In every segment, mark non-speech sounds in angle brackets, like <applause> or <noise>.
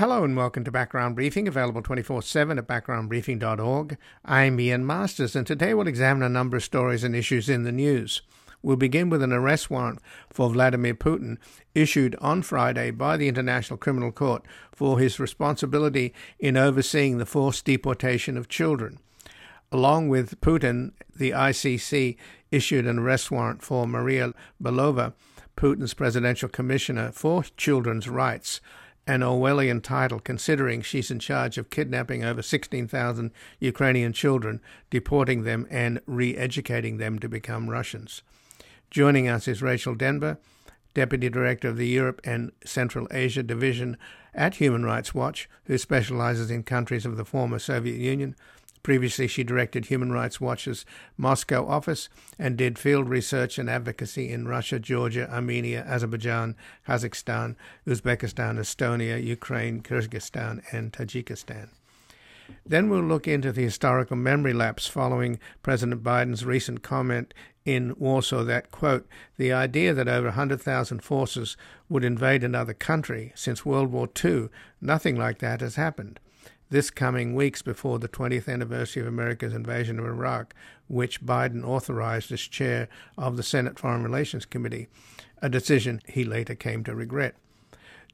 Hello and welcome to Background Briefing, available 24 7 at backgroundbriefing.org. I'm Ian Masters, and today we'll examine a number of stories and issues in the news. We'll begin with an arrest warrant for Vladimir Putin issued on Friday by the International Criminal Court for his responsibility in overseeing the forced deportation of children. Along with Putin, the ICC issued an arrest warrant for Maria Belova, Putin's presidential commissioner for children's rights, an Orwellian title considering she's in charge of kidnapping over 16,000 Ukrainian children, deporting them, and re educating them to become Russians. Joining us is Rachel Denber, Deputy Director of the Europe and Central Asia Division at Human Rights Watch, who specializes in countries of the former Soviet Union. Previously, she directed Human Rights Watch's Moscow office and did field research and advocacy in Russia, Georgia, Armenia, Azerbaijan, Kazakhstan, Uzbekistan, Estonia, Ukraine, Kyrgyzstan, and Tajikistan. Then we'll look into the historical memory lapse following President Biden's recent comment in Warsaw that, quote, the idea that over 100,000 forces would invade another country since World War II, nothing like that has happened. This coming weeks before the 20th anniversary of America's invasion of Iraq, which Biden authorized as chair of the Senate Foreign Relations Committee, a decision he later came to regret.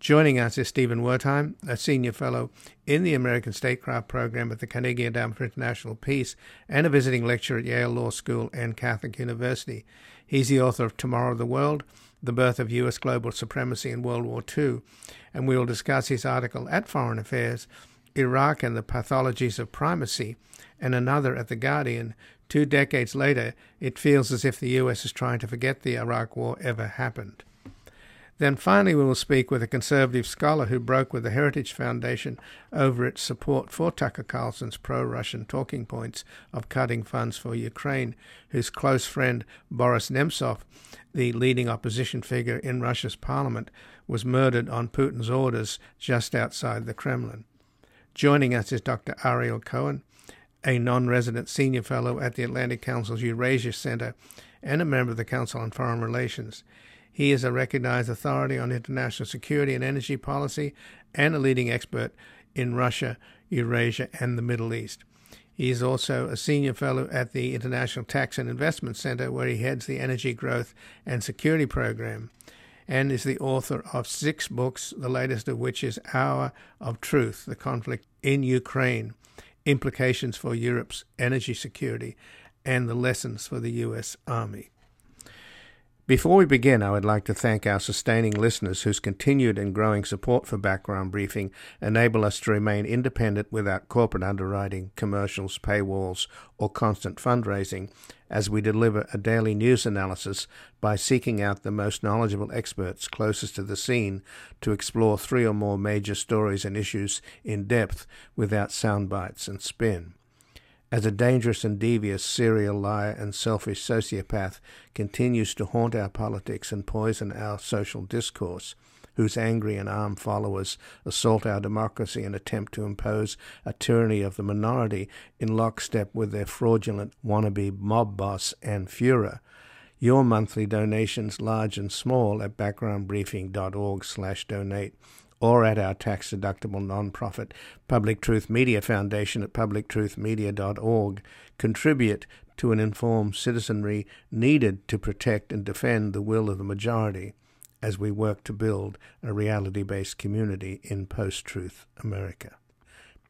Joining us is Stephen Wertheim, a senior fellow in the American Statecraft Program at the Carnegie Endowment for International Peace and a visiting lecturer at Yale Law School and Catholic University. He's the author of Tomorrow of the World, The Birth of U.S. Global Supremacy in World War II, and we will discuss his article at Foreign Affairs, Iraq and the Pathologies of Primacy, and another at The Guardian. Two decades later, it feels as if the U.S. is trying to forget the Iraq War ever happened. Then finally, we will speak with a conservative scholar who broke with the Heritage Foundation over its support for Tucker Carlson's pro Russian talking points of cutting funds for Ukraine, whose close friend Boris Nemtsov, the leading opposition figure in Russia's parliament, was murdered on Putin's orders just outside the Kremlin. Joining us is Dr. Ariel Cohen, a non resident senior fellow at the Atlantic Council's Eurasia Center and a member of the Council on Foreign Relations. He is a recognized authority on international security and energy policy and a leading expert in Russia, Eurasia, and the Middle East. He is also a senior fellow at the International Tax and Investment Center, where he heads the Energy Growth and Security Program, and is the author of six books, the latest of which is Hour of Truth The Conflict in Ukraine, Implications for Europe's Energy Security, and the Lessons for the U.S. Army. Before we begin, I would like to thank our sustaining listeners whose continued and growing support for Background Briefing enable us to remain independent without corporate underwriting, commercials, paywalls, or constant fundraising as we deliver a daily news analysis by seeking out the most knowledgeable experts closest to the scene to explore three or more major stories and issues in depth without sound bites and spin as a dangerous and devious serial liar and selfish sociopath continues to haunt our politics and poison our social discourse, whose angry and armed followers assault our democracy and attempt to impose a tyranny of the minority in lockstep with their fraudulent wannabe mob boss and Fuhrer. Your monthly donations, large and small, at backgroundbriefing.org/donate or at our tax deductible nonprofit Public Truth Media Foundation at publictruthmedia.org contribute to an informed citizenry needed to protect and defend the will of the majority as we work to build a reality based community in post truth America.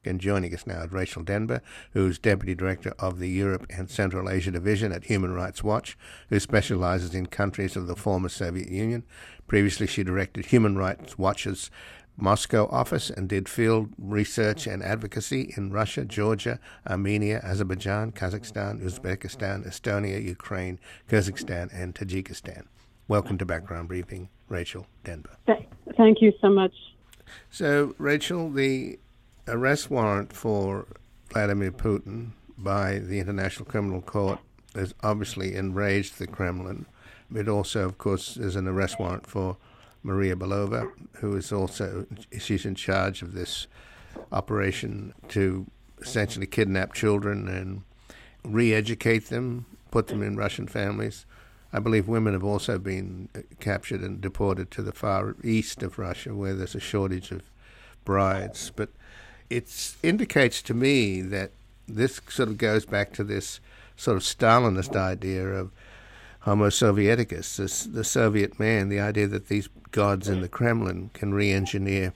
And joining us now is Rachel Denber, who's Deputy Director of the Europe and Central Asia Division at Human Rights Watch, who specializes in countries of the former Soviet Union. Previously, she directed Human Rights Watch's Moscow office and did field research and advocacy in Russia, Georgia, Armenia, Azerbaijan, Kazakhstan, Uzbekistan, Estonia, Ukraine, Kyrgyzstan, and Tajikistan. Welcome to Background Briefing, Rachel Denber. Thank you so much. So, Rachel, the arrest warrant for Vladimir Putin by the International Criminal Court has obviously enraged the Kremlin. It also, of course, is an arrest warrant for Maria Belova, who is also she's in charge of this operation to essentially kidnap children and re-educate them, put them in Russian families. I believe women have also been uh, captured and deported to the far east of Russia, where there's a shortage of brides. But it indicates to me that this sort of goes back to this sort of Stalinist idea of Homo Sovieticus, the Soviet man, the idea that these gods in the Kremlin can re engineer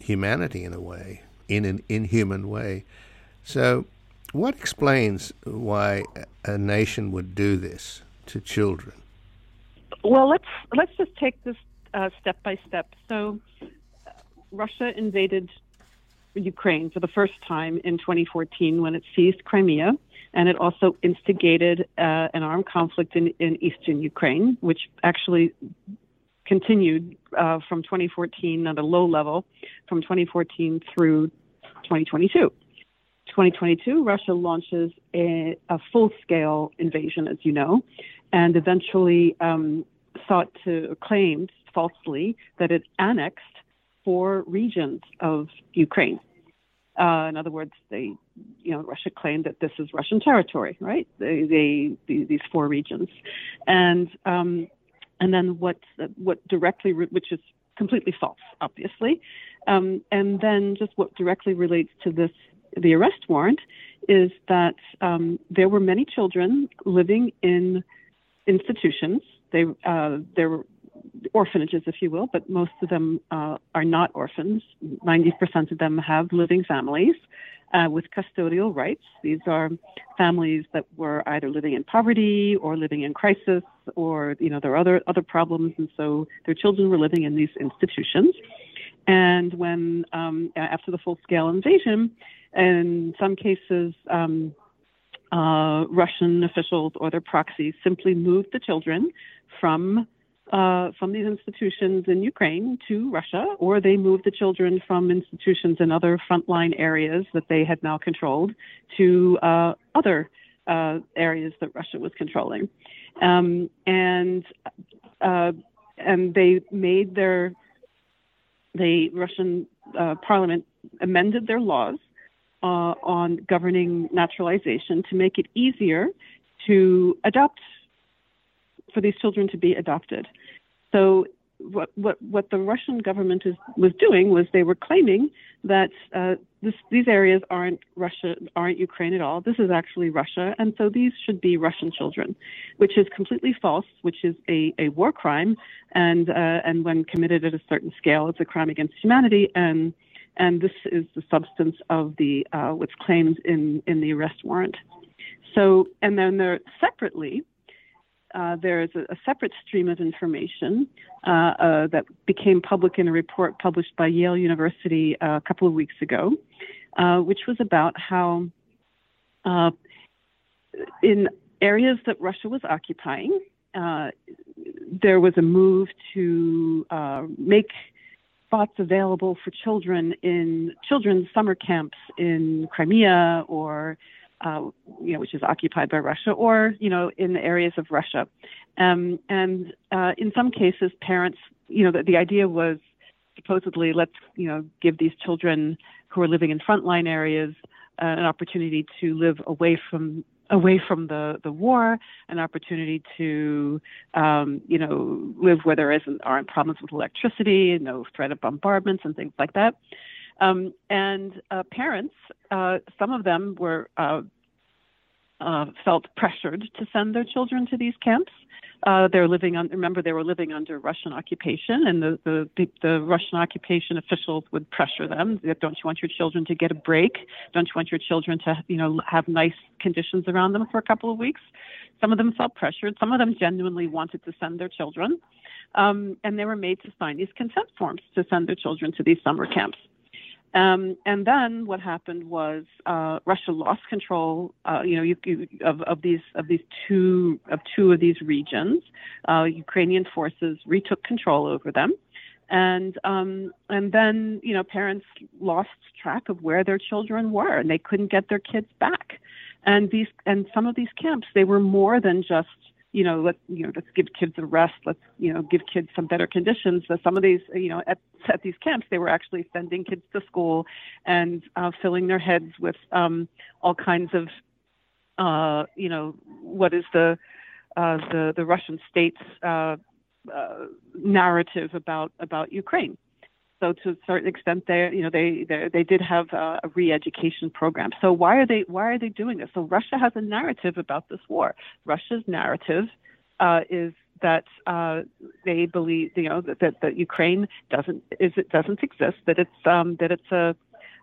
humanity in a way, in an inhuman way. So, what explains why a nation would do this to children? Well, let's let's just take this uh, step by step. So, uh, Russia invaded Ukraine for the first time in 2014 when it seized Crimea, and it also instigated uh, an armed conflict in, in eastern Ukraine, which actually continued uh, from 2014 at a low level from 2014 through 2022. 2022, Russia launches a, a full scale invasion, as you know, and eventually um, sought to claim falsely that it annexed four regions of Ukraine. Uh, in other words, they, you know, Russia claimed that this is Russian territory, right? They, they, these four regions, and um, and then what what directly, which is completely false, obviously, um, and then just what directly relates to this, the arrest warrant, is that um, there were many children living in institutions. They uh, there were orphanages, if you will, but most of them uh, are not orphans. 90% of them have living families uh, with custodial rights. These are families that were either living in poverty or living in crisis, or you know there are other other problems, and so their children were living in these institutions. And when um, after the full-scale invasion, in some cases. Um, uh, Russian officials or their proxies simply moved the children from uh, from these institutions in Ukraine to Russia, or they moved the children from institutions in other frontline areas that they had now controlled to uh, other uh, areas that Russia was controlling, um, and uh, and they made their the Russian uh, Parliament amended their laws uh, on governing naturalization to make it easier to adopt for these children to be adopted. So what what what the Russian government is was doing was they were claiming that uh, this, these areas aren't Russia, aren't Ukraine at all. This is actually Russia, and so these should be Russian children, which is completely false. Which is a, a war crime, and uh, and when committed at a certain scale, it's a crime against humanity. And and this is the substance of the uh, what's claimed in in the arrest warrant. So and then there separately uh, there is a, a, separate stream of information uh, uh, that became public in a report published by Yale University uh, a couple of weeks ago, uh, which was about how in areas that Russia was occupying, there was a move to make spots available for children in children's summer camps in Crimea or uh, you know, which is occupied by Russia, or you know, in the areas of Russia. Um, and uh, in some cases, parents, you know, the, the idea was supposedly let's you know give these children who are living in frontline areas uh, an opportunity to live away from away from the, the war, an opportunity to, um, you know, live where there isn't aren't problems with electricity, no threat of bombardments and things like that. Um, and uh, parents, uh, some of them were uh, uh, felt pressured to send their children to these camps. Uh, they're living on. Remember, they were living under Russian occupation, and the, the the Russian occupation officials would pressure them. Don't you want your children to get a break? Don't you want your children to, you know, have nice conditions around them for a couple of weeks? Some of them felt pressured. Some of them genuinely wanted to send their children, um, and they were made to sign these consent forms to send their children to these summer camps. Um, and then what happened was uh, Russia lost control, uh, you know, you, you, of, of, these of these two of two of these regions. Uh, Ukrainian forces retook control over them, and um, and then you know parents lost track of where their children were, and they couldn't get their kids back. And these and some of these camps, they were more than just you know, let you know, let's give kids a rest. Let's you know, give kids some better conditions. So some of these, you know, at at these camps, they were actually sending kids to school and uh, filling their heads with um, all kinds of, uh, you know, what is the uh, the the Russian state's uh, uh, narrative about about Ukraine. So to a certain extent, they you know they they, did have a, a re-education program. So why are they why are they doing this? So Russia has a narrative about this war. Russia's narrative uh, is that uh, they believe you know that, that, that Ukraine doesn't is it doesn't exist. That it's um, that it's a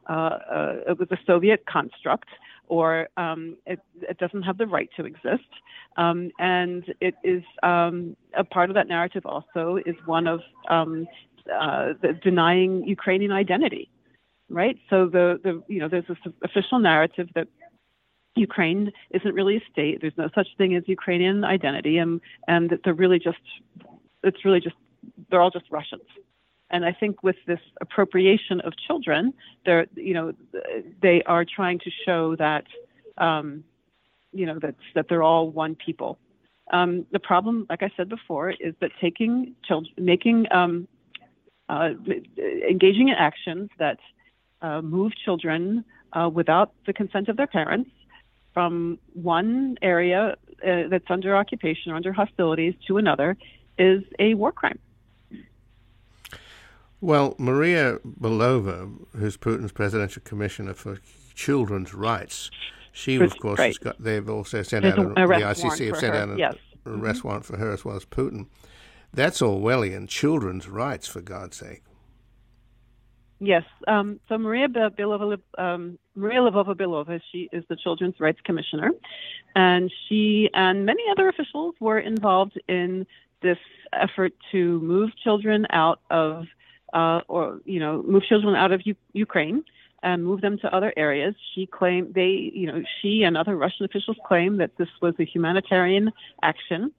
uh, uh, it was a Soviet construct or um, it, it, doesn't have the right to exist. Um, and it is um, a part of that narrative also is one of um, uh, denying Ukrainian identity, right? So the, the you know there's this official narrative that Ukraine isn't really a state. There's no such thing as Ukrainian identity, and and that they're really just it's really just they're all just Russians. And I think with this appropriation of children, they're you know they are trying to show that um, you know that that they're all one people. Um, the problem, like I said before, is that taking children, making um, uh, engaging in actions that uh, move children uh, without the consent of their parents from one area uh, that's under occupation or under hostilities to another is a war crime. Well, Maria Belova, who's Putin's presidential commissioner for children's rights, she, of course, right. has got. They've also sent There's out a, the ICC have sent her. out an yes. arrest mm-hmm. warrant for her as well as Putin. That's Orwellian children's rights, for God's sake. Yes. Um, so Maria Belova, um, Maria Lvova Belova, she is the Children's Rights Commissioner, and she and many other officials were involved in this effort to move children out of, uh, or you know, move children out of U- Ukraine and move them to other areas. She claimed they, you know, she and other Russian officials claim that this was a humanitarian action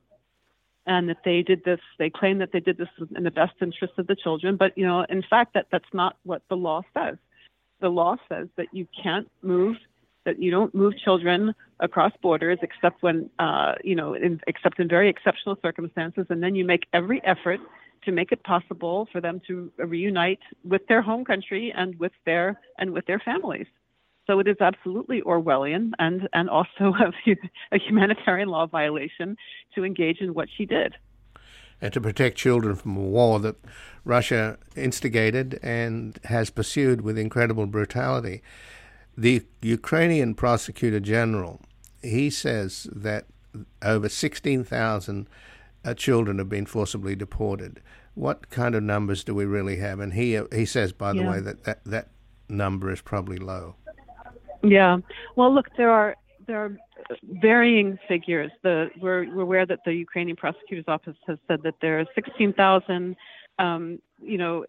and that they did this they claim that they did this in the best interest of the children but you know in fact that that's not what the law says. The law says that you can't move that you don't move children across borders except when uh, you know in, except in very exceptional circumstances and then you make every effort to make it possible for them to reunite with their home country and with their and with their families so it is absolutely Orwellian and, and also <laughs> a, a humanitarian law violation to engage in what she did. And to protect children from a war that Russia instigated and has pursued with incredible brutality. The Ukrainian prosecutor general, he says that over 16,000 uh, children have been forcibly deported. What kind of numbers do we really have? And he he says, by the yeah. way, that, that that number is probably low. Yeah. Well, look, there are there are varying figures. The we're, we're aware that the Ukrainian prosecutor's office has said that there are 16,000. Um, you know,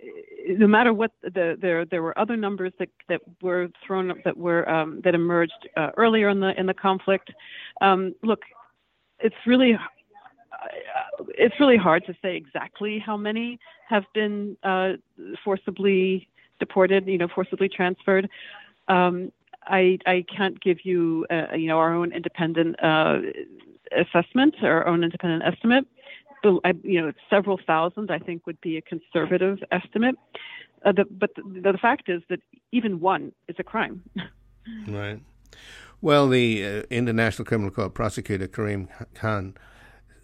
no matter what the there there were other numbers that that were thrown up that were um, that emerged uh, earlier in the in the conflict. Um, look, it's really it's really hard to say exactly how many have been uh, forcibly deported, you know, forcibly transferred. Um, I, I can't give you, uh, you know, our own independent uh, assessment, our own independent estimate. But, you know, several thousand, I think, would be a conservative estimate. Uh, the, but the, the, fact is that even one is a crime. <laughs> right. Well, the uh, International Criminal Court prosecutor Karim Khan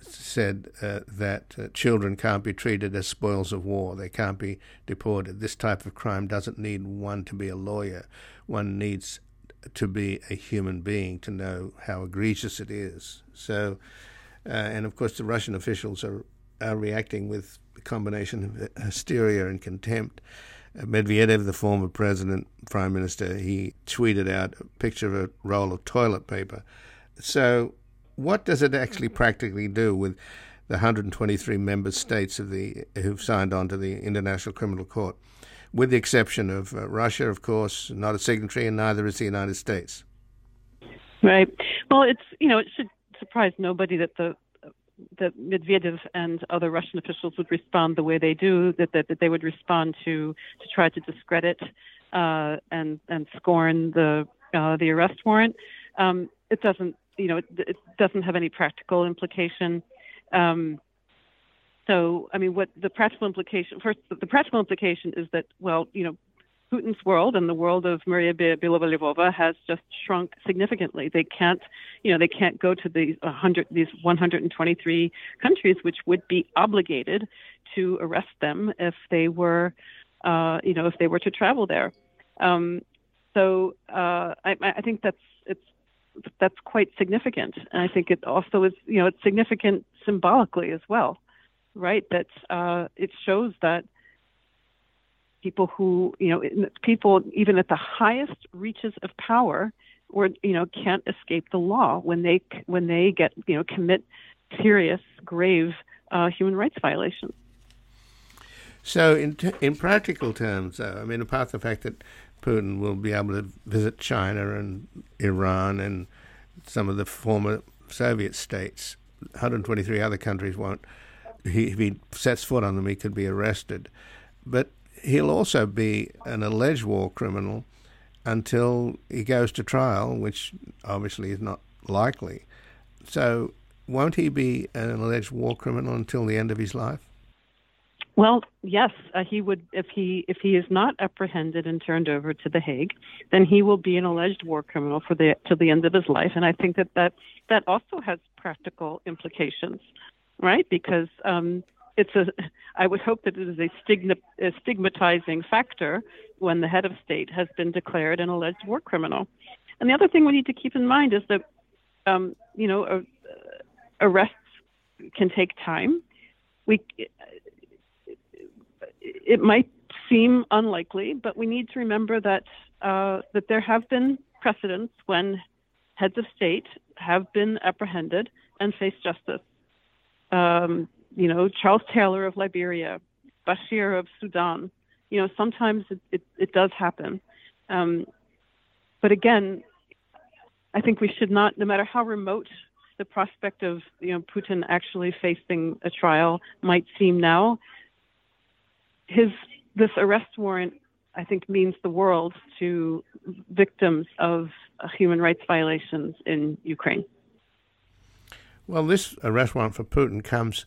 said uh, that uh, children can't be treated as spoils of war. They can't be deported. This type of crime doesn't need one to be a lawyer. One needs to be a human being to know how egregious it is. So, uh, and of course, the Russian officials are are reacting with a combination of hysteria and contempt. Uh, Medvedev, the former president, prime minister, he tweeted out a picture of a roll of toilet paper. So, what does it actually practically do with the 123 member states of the who've signed on to the International Criminal Court? With the exception of uh, Russia, of course, not a signatory, and neither is the United States. Right. Well, it's you know it should surprise nobody that the that Medvedev and other Russian officials would respond the way they do, that that, that they would respond to to try to discredit uh, and and scorn the uh, the arrest warrant. Um, it doesn't you know it, it, doesn't have any practical implication. Um, so, I mean, what the practical implication, first, the practical implication is that, well, you know, Putin's world and the world of Maria Belova has just shrunk significantly. They can't, you know, they can't go to these 100, these 123 countries, which would be obligated to arrest them if they were uh, you know, if they were to travel there. Um, so uh, I, I think that's it's that's quite significant, and I think it also is you know it's significant symbolically as well, right? That uh, it shows that people who you know people even at the highest reaches of power or you know can't escape the law when they when they get you know commit serious grave uh, human rights violations. So, in t- in practical terms, though, I mean, apart from the fact that Putin will be able to visit China and Iran and some of the former Soviet states, 123 other countries won't. He, if he sets foot on them, he could be arrested. But he'll also be an alleged war criminal until he goes to trial, which obviously is not likely. So, won't he be an alleged war criminal until the end of his life? Well, yes, uh, he would. If he if he is not apprehended and turned over to the Hague, then he will be an alleged war criminal for the to the end of his life. And I think that that that also has practical implications, right? Because um, it's a. <laughs> I would hope that it is a, stigma, a stigmatizing factor when the head of state has been declared an alleged war criminal. And the other thing we need to keep in mind is that, um, you know, uh, arrests can take time. We it might seem unlikely, but we need to remember that uh, that there have been precedents when heads of state have been apprehended and faced justice. Um, you know, Charles Taylor of Liberia, Bashir of Sudan. You know, sometimes it, it, it does happen. Um, but again, I think we should not, no matter how remote the prospect of you know Putin actually facing a trial might seem now, his this arrest warrant, I think, means the world to victims of human rights violations in Ukraine. Well, this arrest warrant for Putin comes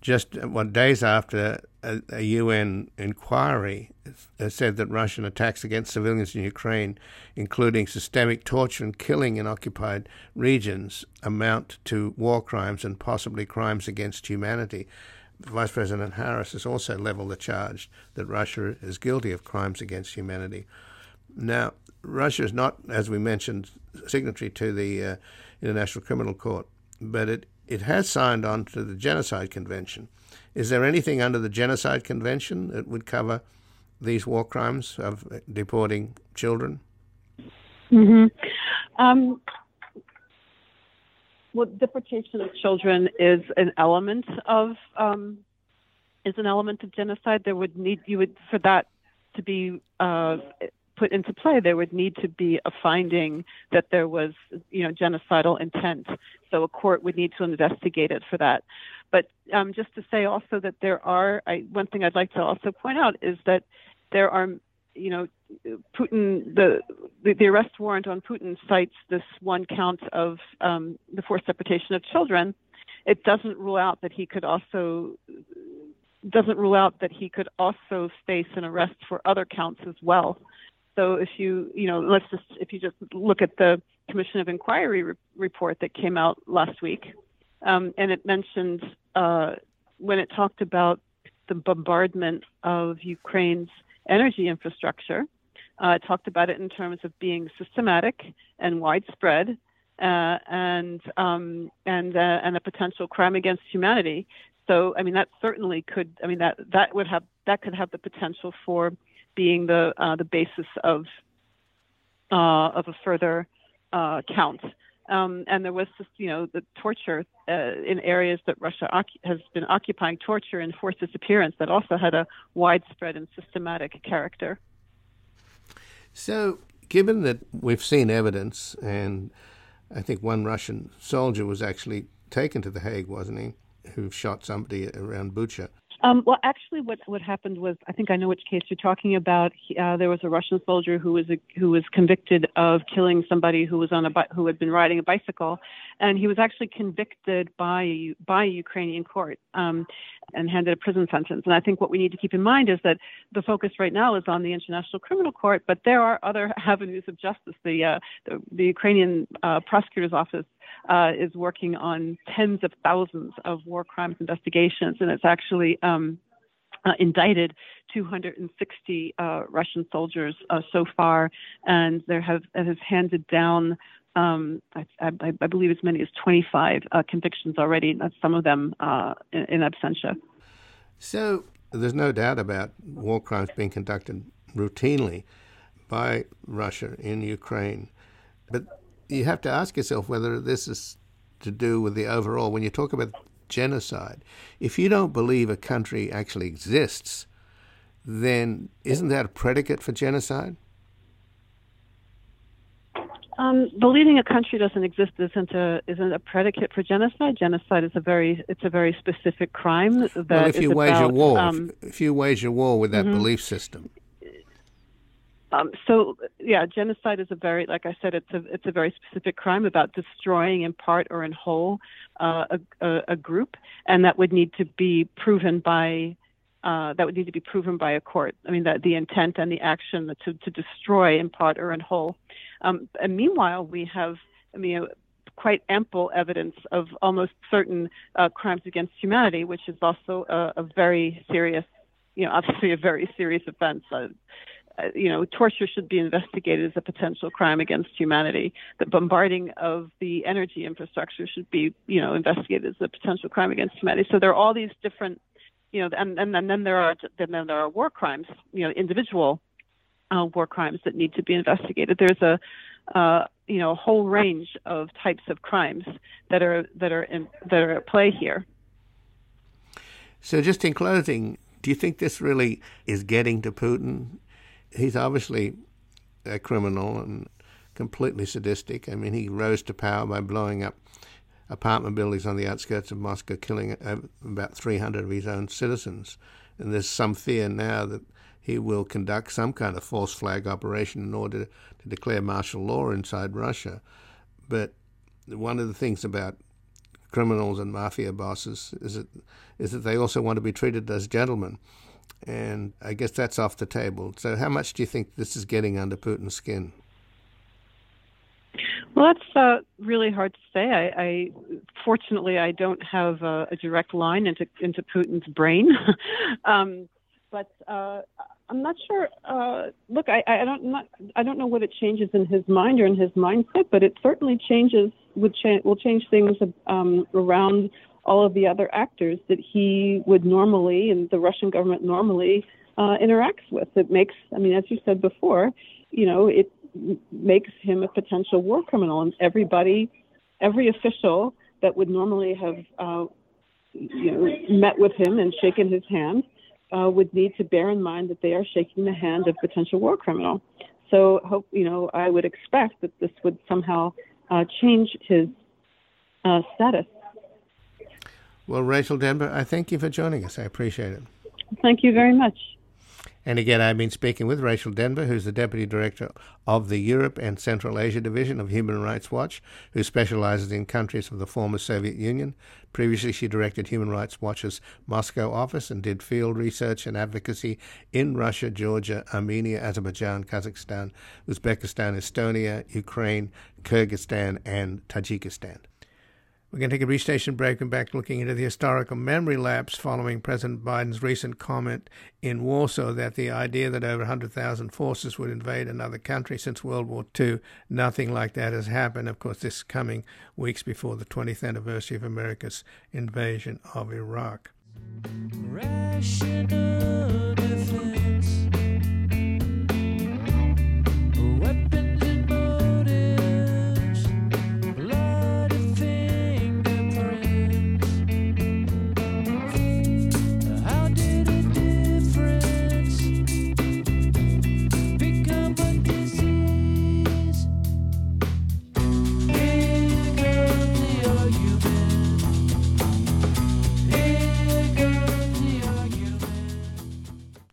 just what days after a, a, UN inquiry said that Russian attacks against civilians in Ukraine, including systemic torture and killing in occupied regions, amount to war crimes and possibly crimes against humanity. Vice President Harris has also leveled the charge that Russia is guilty of crimes against humanity. Now, Russia is not, as we mentioned, signatory to the uh, International Criminal Court, but it, it has signed on to the Genocide Convention. Is there anything under the Genocide Convention that would cover these war crimes of deporting children? Mm-hmm. Um, well, deportation of children is an element of um, is an element of genocide. There would need you would for that to be uh, put into play. There would need to be a finding that there was you know genocidal intent. So a court would need to investigate it for that. But um, just to say also that there are I, one thing I'd like to also point out is that there are you know, Putin, the, the, the arrest warrant on Putin cites this one count of um, the forced deportation of children. It doesn't rule out that he could also doesn't rule out that he could also face an arrest for other counts as well. So if you you know let's just if you just look at the Commission of Inquiry re- report that came out last week, um, and it mentioned uh, when it talked about the bombardment of Ukraine's energy infrastructure. Uh, talked about it in terms of being systematic and widespread, uh, and um, and uh, and a potential crime against humanity. So, I mean, that certainly could. I mean, that that would have that could have the potential for being the uh, the basis of uh, of a further uh, count. Um, and there was just, you know, the torture uh, in areas that Russia has been occupying, torture and forced disappearance that also had a widespread and systematic character. So, given that we've seen evidence, and I think one Russian soldier was actually taken to The Hague, wasn't he, who shot somebody around Bucha? Um, well, actually, what what happened was, I think I know which case you're talking about. Uh, there was a Russian soldier who was a, who was convicted of killing somebody who was on a who had been riding a bicycle, and he was actually convicted by by a Ukrainian court um, and handed a prison sentence. And I think what we need to keep in mind is that the focus right now is on the International Criminal Court, but there are other <laughs> avenues of justice. The uh, the, the Ukrainian uh, prosecutor's office uh, is working on tens of thousands of war crimes investigations, and it's actually um, uh, indicted 260 uh, Russian soldiers uh, so far, and there have has handed down. Um, I, I, I, believe as many as 25 uh, convictions already. Some of them uh, in, in absentia. So there's no doubt about war crimes being conducted routinely by Russia in Ukraine, but you have to ask yourself whether this is to do with the overall. When you talk about genocide, if you don't believe a country actually exists, then isn't that a predicate for genocide? Um, believing a country doesn't exist isn't a isn't a predicate for genocide. Genocide is a very it's a very specific crime. That well, if you wage about, a war, um, if you wage a war with that mm-hmm. belief system. Um, so yeah, genocide is a very, like I said, it's a it's a very specific crime about destroying in part or in whole uh, a, a, a, group, and that would need to be proven by uh, that would need to be proven by a court. I mean, that the intent and the action to, to destroy in part or in whole. Um, and meanwhile, we have, I mean, quite ample evidence of almost certain uh, crimes against humanity, which is also a, a, very serious, you know, obviously a very serious offense. Uh, you know, torture should be investigated as a potential crime against humanity. The bombarding of the energy infrastructure should be, you know, investigated as a potential crime against humanity. So there are all these different you know, and, and, and then there are then there are war crimes, you know, individual uh, war crimes that need to be investigated. There's a uh, you know a whole range of types of crimes that are that are in, that are at play here. So, just in closing, do you think this really is getting to Putin? He's obviously a criminal and completely sadistic. I mean, he rose to power by blowing up apartment buildings on the outskirts of Moscow, killing uh, about 300 of his own citizens. And there's some fear now that he will conduct some kind of false flag operation in order to declare martial law inside Russia. But one of the things about criminals and mafia bosses is that is that they also want to be treated as gentlemen, and I guess that's off the table. So, how much do you think this is getting under Putin's skin? Well, that's uh, really hard to say. I, I fortunately I don't have a, a direct line into into Putin's brain, <laughs> um, but uh, I'm not sure. Uh, look, I, I don't not I don't know what it changes in his mind or in his mindset, but it certainly changes would cha- will change things um, around all of the other actors that he would normally and the Russian government normally uh, interacts with. It makes, I mean, as you said before, you know, it makes him a potential war criminal. And everybody, every official that would normally have, uh, you know, met with him and shaken his hand uh, would need to bear in mind that they are shaking the hand of potential war criminal. So, hope you know, I would expect that this would somehow uh, change his uh, status. Well, Rachel Denber, I thank you for joining us. I appreciate it. Thank you very much. And again, I've been speaking with Rachel Denber, who's the Deputy Director of the Europe and Central Asia Division of Human Rights Watch, who specializes in countries of the former Soviet Union. Previously, she directed Human Rights Watch's Moscow office and did field research and advocacy in Russia, Georgia, Armenia, Azerbaijan, Kazakhstan, Uzbekistan, Estonia, Ukraine, Kyrgyzstan, and Tajikistan. We're going to take a brief station break and back looking into the historical memory lapse following President Biden's recent comment in Warsaw that the idea that over 100,000 forces would invade another country since World War II, nothing like that has happened. Of course, this coming weeks before the 20th anniversary of America's invasion of Iraq. Rational defense.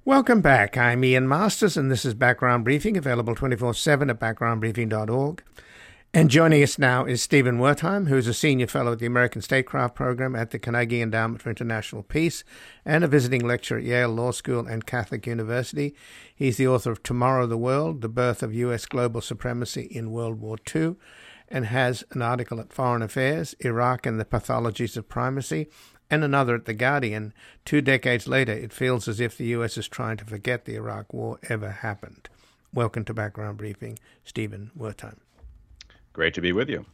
Welcome back. I'm Ian Masters, and this is Background Briefing, available 24 7 at backgroundbriefing.org. And joining us now is Stephen Wertheim, who is a senior fellow at the American Statecraft Program at the Carnegie Endowment for International Peace and a visiting lecturer at Yale Law School and Catholic University. He's the author of Tomorrow the World The Birth of U.S. Global Supremacy in World War II and has an article at Foreign Affairs Iraq and the Pathologies of Primacy and another at The Guardian. Two decades later, it feels as if the US is trying to forget the Iraq War ever happened. Welcome to Background Briefing, Stephen Wertheim. Great to be with you.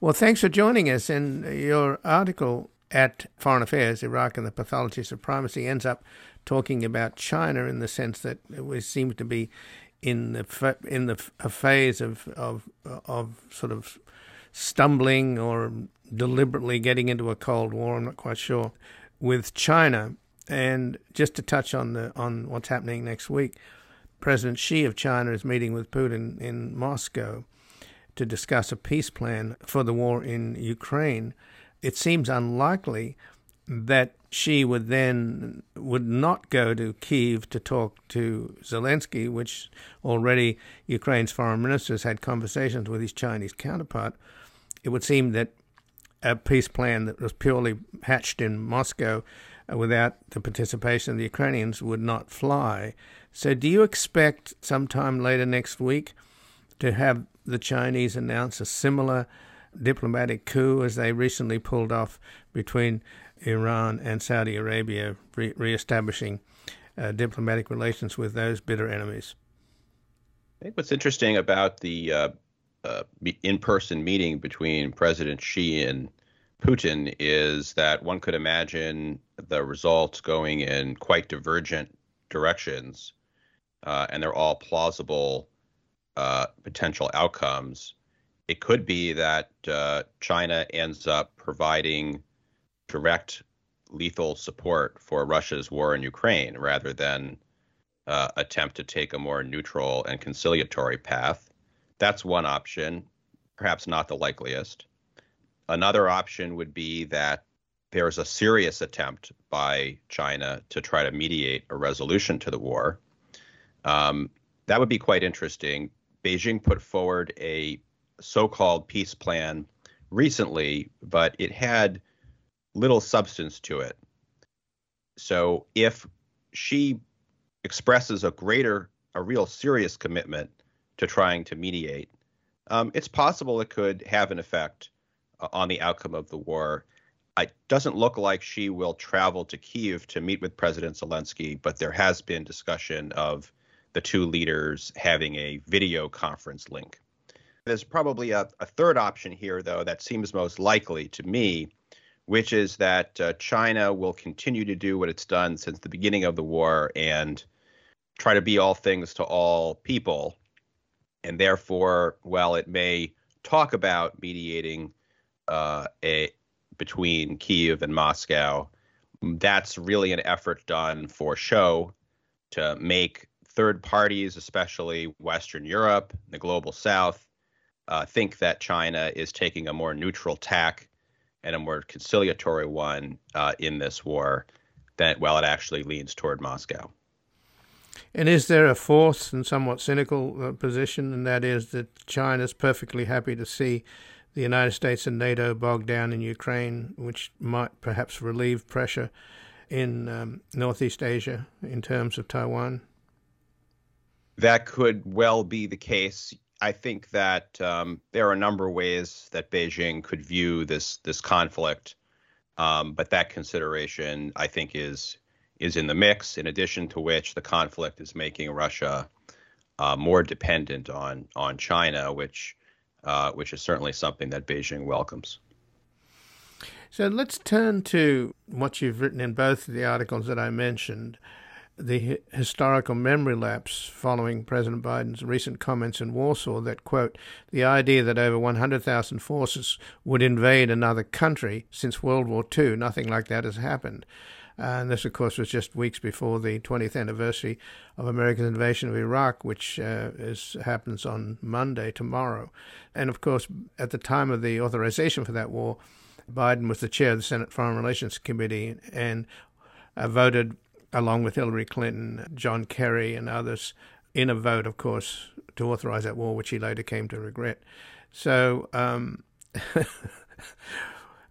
Well, thanks for joining us. And your article at Foreign Affairs, Iraq and the Pathologies of Primacy, ends up talking about China in the sense that we seem to be in the in the a phase of of of sort of stumbling or deliberately getting into a cold war. I'm not quite sure with China. And just to touch on the on what's happening next week, President Xi of China is meeting with Putin in Moscow to discuss a peace plan for the war in Ukraine. It seems unlikely that Xi would then would not go to Kiev to talk to Zelensky, which already Ukraine's foreign minister has had conversations with his Chinese counterpart. It would seem that a peace plan that was purely hatched in Moscow uh, without the participation of the Ukrainians would not fly. So, do you expect sometime later next week to have the Chinese announce a similar diplomatic coup as they recently pulled off between Iran and Saudi Arabia, re- reestablishing uh, diplomatic relations with those bitter enemies? I think what's interesting about the uh, uh, in-person meeting between President Xi and Putin is that one could imagine the results going in quite divergent directions, uh, and they're all plausible uh, potential outcomes. It could be that uh, China ends up providing direct lethal support for Russia's war in Ukraine rather than uh, attempt to take a more neutral and conciliatory path. That's one option, perhaps not the likeliest. Another option would be that there's a serious attempt by China to try to mediate a resolution to the war. Um, that would be quite interesting. Beijing put forward a so called peace plan recently, but it had little substance to it. So if Xi expresses a greater, a real serious commitment to trying to mediate, um, it's possible it could have an effect uh, on the outcome of the war. It doesn't look like Xi will travel to Kiev to meet with President Zelensky, but there has been discussion of the two leaders having a video conference link. There's probably a, a third option here, though, that seems most likely to me, which is that uh, China will continue to do what it's done since the beginning of the war and try to be all things to all people. And therefore, while it may talk about mediating uh, a between Kiev and Moscow, that's really an effort done for show to make third parties, especially Western Europe, the global South, uh, think that China is taking a more neutral tack and a more conciliatory one uh, in this war than while it actually leans toward Moscow. And is there a fourth and somewhat cynical uh, position, and that is that China is perfectly happy to see the United States and NATO bogged down in Ukraine, which might perhaps relieve pressure in um, Northeast Asia in terms of Taiwan? That could well be the case. I think that um, there are a number of ways that Beijing could view this this conflict, um, but that consideration I think is is in the mix. In addition to which, the conflict is making Russia uh, more dependent on on China, which uh, which is certainly something that Beijing welcomes. So let's turn to what you've written in both of the articles that I mentioned the historical memory lapse following President Biden's recent comments in Warsaw that, quote, the idea that over 100,000 forces would invade another country since World War II, nothing like that has happened. And this, of course, was just weeks before the 20th anniversary of America's invasion of Iraq, which uh, is, happens on Monday, tomorrow. And, of course, at the time of the authorization for that war, Biden was the chair of the Senate Foreign Relations Committee and uh, voted along with Hillary Clinton, John Kerry, and others, in a vote, of course, to authorize that war, which he later came to regret. So, um, <laughs>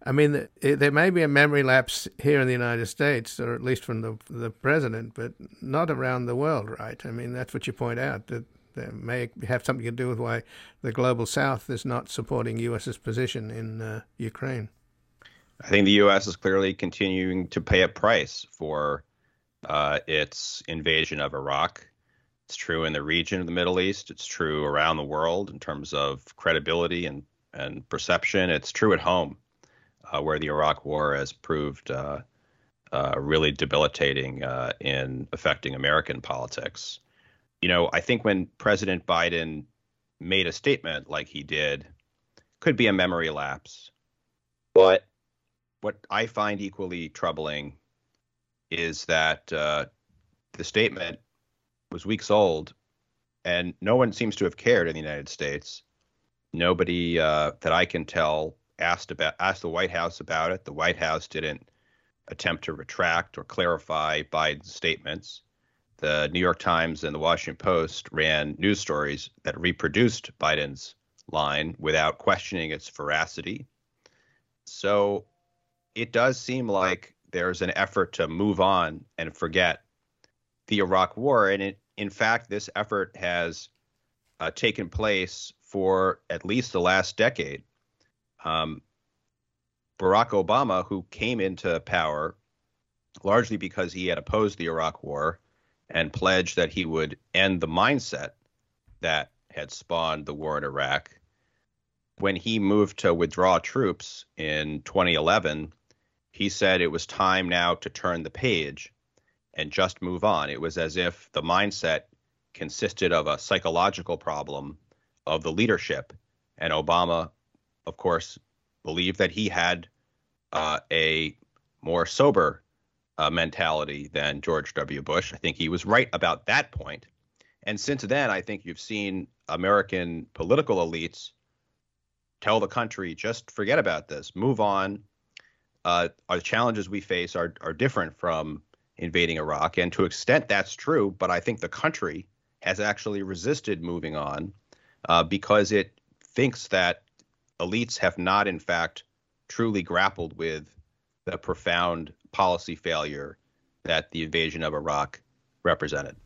I mean, there may be a memory lapse here in the United States, or at least from the the president, but not around the world, right? I mean, that's what you point out that that may have something to do with why the global South is not supporting U.S.'s position in uh, Ukraine. I think the U.S. is clearly continuing to pay a price for uh, its invasion of Iraq. It's true in the region of the Middle East. It's true around the world in terms of credibility and, and perception. It's true at home, uh, where the Iraq War has proved uh, uh really debilitating uh, in affecting American politics. You know, I think when President Biden made a statement like he did, could be a memory lapse. But what I find equally troubling is that uh, the statement was weeks old, and no one seems to have cared in the United States. Nobody uh, that I can tell asked about asked the White House about it. The White House didn't attempt to retract or clarify Biden's statements. The New York Times and the Washington Post ran news stories that reproduced Biden's line without questioning its veracity. So it does seem like there's an effort to move on and forget the Iraq War. And it, in fact, this effort has uh, taken place for at least the last decade. Um, Barack Obama, who came into power largely because he had opposed the Iraq War and pledged that he would end the mindset that had spawned the war in Iraq. When he moved to withdraw troops in 2011, he said it was time now to turn the page and just move on. It was as if the mindset consisted of a psychological problem of the leadership. And Obama, of course, believed that he had uh, a more sober uh, mentality than George W. Bush. I think he was right about that point. And since then, I think you've seen American political elites tell the country just forget about this, move on, uh, our challenges we face are are different from invading Iraq, and to extent that's true. But I think the country has actually resisted moving on uh, because it thinks that elites have not, in fact, truly grappled with the profound policy failure that the invasion of Iraq represented.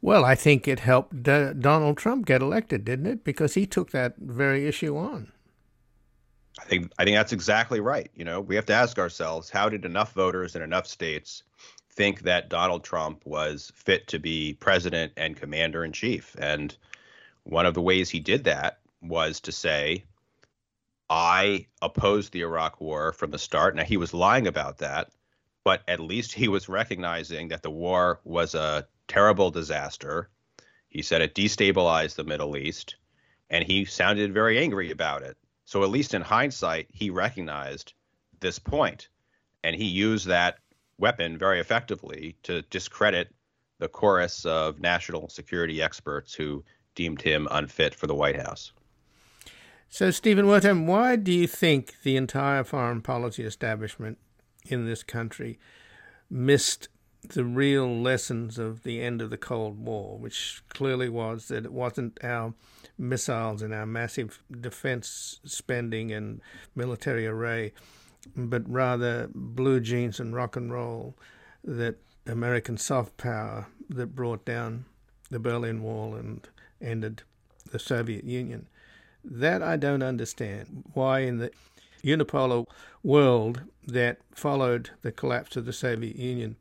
Well, I think it helped D- Donald Trump get elected, didn't it? Because he took that very issue on. I think I think that's exactly right. You know, we have to ask ourselves how did enough voters in enough states think that Donald Trump was fit to be president and commander in chief? And one of the ways he did that was to say, I opposed the Iraq war from the start. Now he was lying about that, but at least he was recognizing that the war was a terrible disaster. He said it destabilized the Middle East, and he sounded very angry about it. So at least in hindsight, he recognized this point, and he used that weapon very effectively to discredit the chorus of national security experts who deemed him unfit for the White House. So, Stephen Wertheim, why do you think the entire foreign policy establishment in this country missed the real lessons of the end of the Cold War, which clearly was that it wasn't our missiles and our massive defense spending and military array, but rather blue jeans and rock and roll, that American soft power that brought down the Berlin Wall and ended the Soviet Union. That I don't understand. Why, in the unipolar world that followed the collapse of the Soviet Union,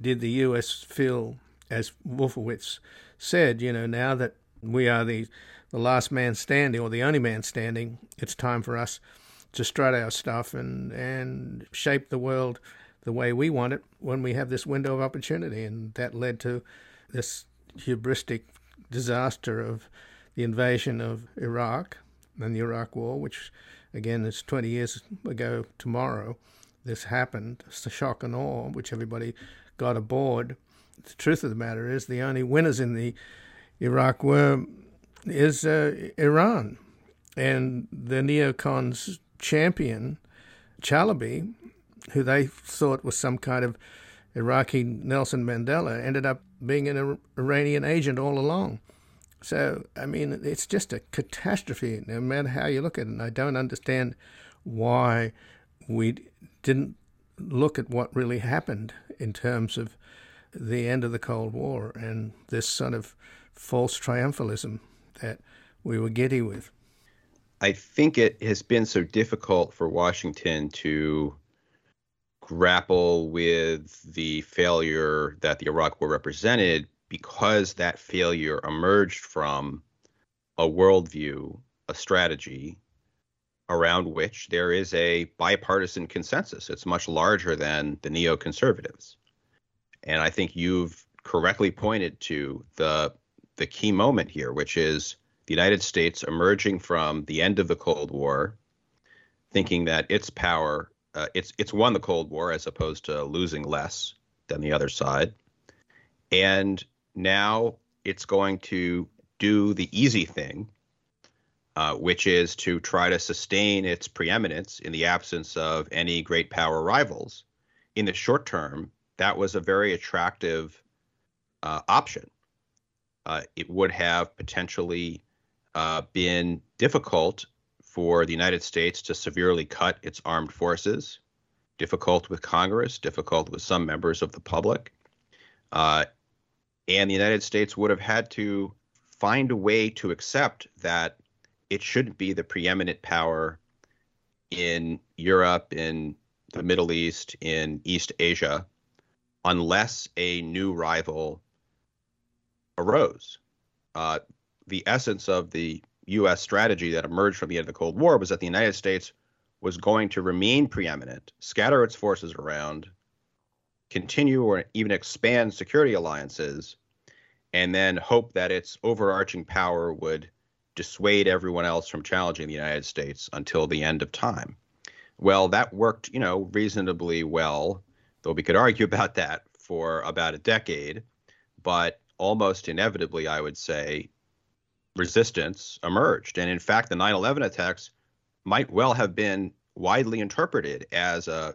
did the US feel, as Wolfowitz said, you know, now that we are the, the last man standing or the only man standing, it's time for us to strut our stuff and, and shape the world the way we want it when we have this window of opportunity. And that led to this hubristic disaster of the invasion of Iraq and the Iraq War, which again is 20 years ago tomorrow. This happened. It's the shock and awe, which everybody got aboard. The truth of the matter is, the only winners in the Iraq War is uh, Iran, and the neocons champion Chalabi, who they thought was some kind of Iraqi Nelson Mandela, ended up being an Iranian agent all along. So, I mean, it's just a catastrophe, no matter how you look at it. And I don't understand why we didn't look at what really happened in terms of the end of the Cold War and this sort of false triumphalism that we were giddy with. I think it has been so difficult for Washington to grapple with the failure that the Iraq War represented because that failure emerged from a worldview, a strategy around which there is a bipartisan consensus. It's much larger than the neoconservatives. And I think you've correctly pointed to the the key moment here, which is the United States emerging from the end of the Cold War, thinking that its power, uh, it's it's won the Cold War as opposed to losing less than the other side, and now it's going to do the easy thing, uh, which is to try to sustain its preeminence in the absence of any great power rivals. In the short term, that was a very attractive uh, option. Uh, it would have potentially uh, been difficult for the United States to severely cut its armed forces, difficult with Congress, difficult with some members of the public. And the United States would have had to find a way to accept that it shouldn't be the preeminent power in Europe, in the Middle East, in East Asia, unless a new rival arose. Uh, the essence of the U.S. strategy that emerged from the end of the Cold War was that the United States was going to remain preeminent, scatter its forces around, continue or even expand security alliances, and then hope that its overarching power would dissuade everyone else from challenging the United States until the end of time. Well, that worked, you know, reasonably well, though we could argue <laughs> about that for about a decade. But almost inevitably, I would say, resistance emerged. And in fact, the 9 11 attacks might well have been widely interpreted as a,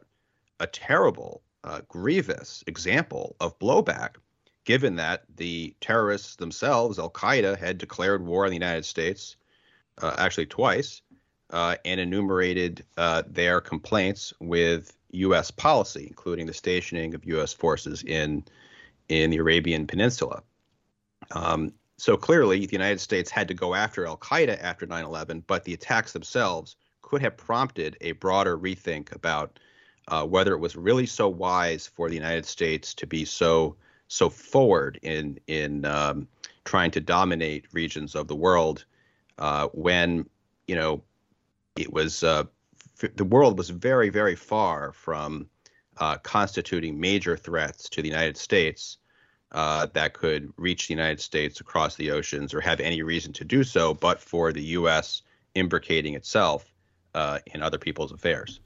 a terrible, uh, grievous example of blowback, given that the terrorists themselves, Al Qaeda, had declared war on the United States, uh, actually twice, uh, and enumerated uh, their complaints with U.S. policy, including the stationing of U.S. forces in in the Arabian Peninsula. Um, so clearly, the United States had to go after Al Qaeda after 9 11, but the attacks themselves could have prompted a broader rethink about uh, whether it was really so wise for the United States to be so so forward in in um, trying to dominate regions of the world uh, when you know it was uh, f- the world was very very far from uh, constituting major threats to the United States uh, that could reach the United States across the oceans or have any reason to do so, but for the U.S. imbricating itself uh, in other people's affairs.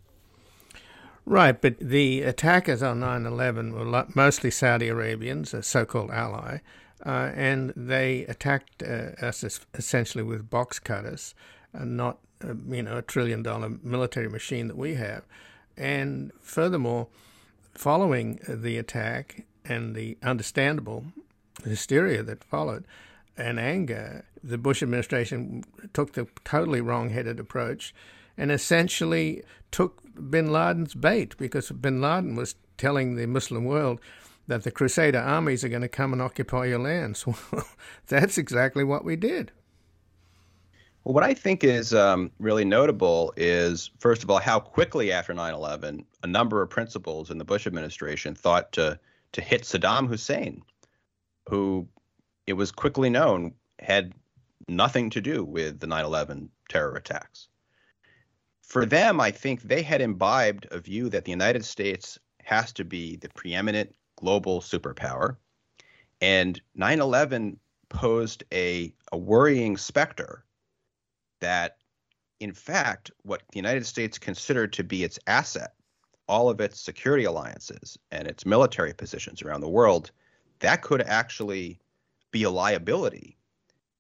Right, but the attackers on 9 11 were mostly Saudi Arabians, a so called ally, uh, and they attacked uh, us essentially with box cutters, and not uh, you know a trillion dollar military machine that we have. And furthermore, following the attack, and the understandable hysteria that followed and anger, the Bush administration took the totally wrong headed approach and essentially took bin Laden's bait because bin Laden was telling the Muslim world that the Crusader armies are going to come and occupy your lands. <laughs> Well, that's exactly what we did. Well, what I think is um, really notable is, first of all, how quickly after 9 11, a number of principals in the Bush administration thought to to hit Saddam Hussein, who it was quickly known had nothing to do with the 9 11 terror attacks. For them, I think they had imbibed a view that the United States has to be the preeminent global superpower. And 9 11 posed a, a worrying specter that, in fact, what the United States considered to be its asset all of its security alliances and its military positions around the world, that could actually be a liability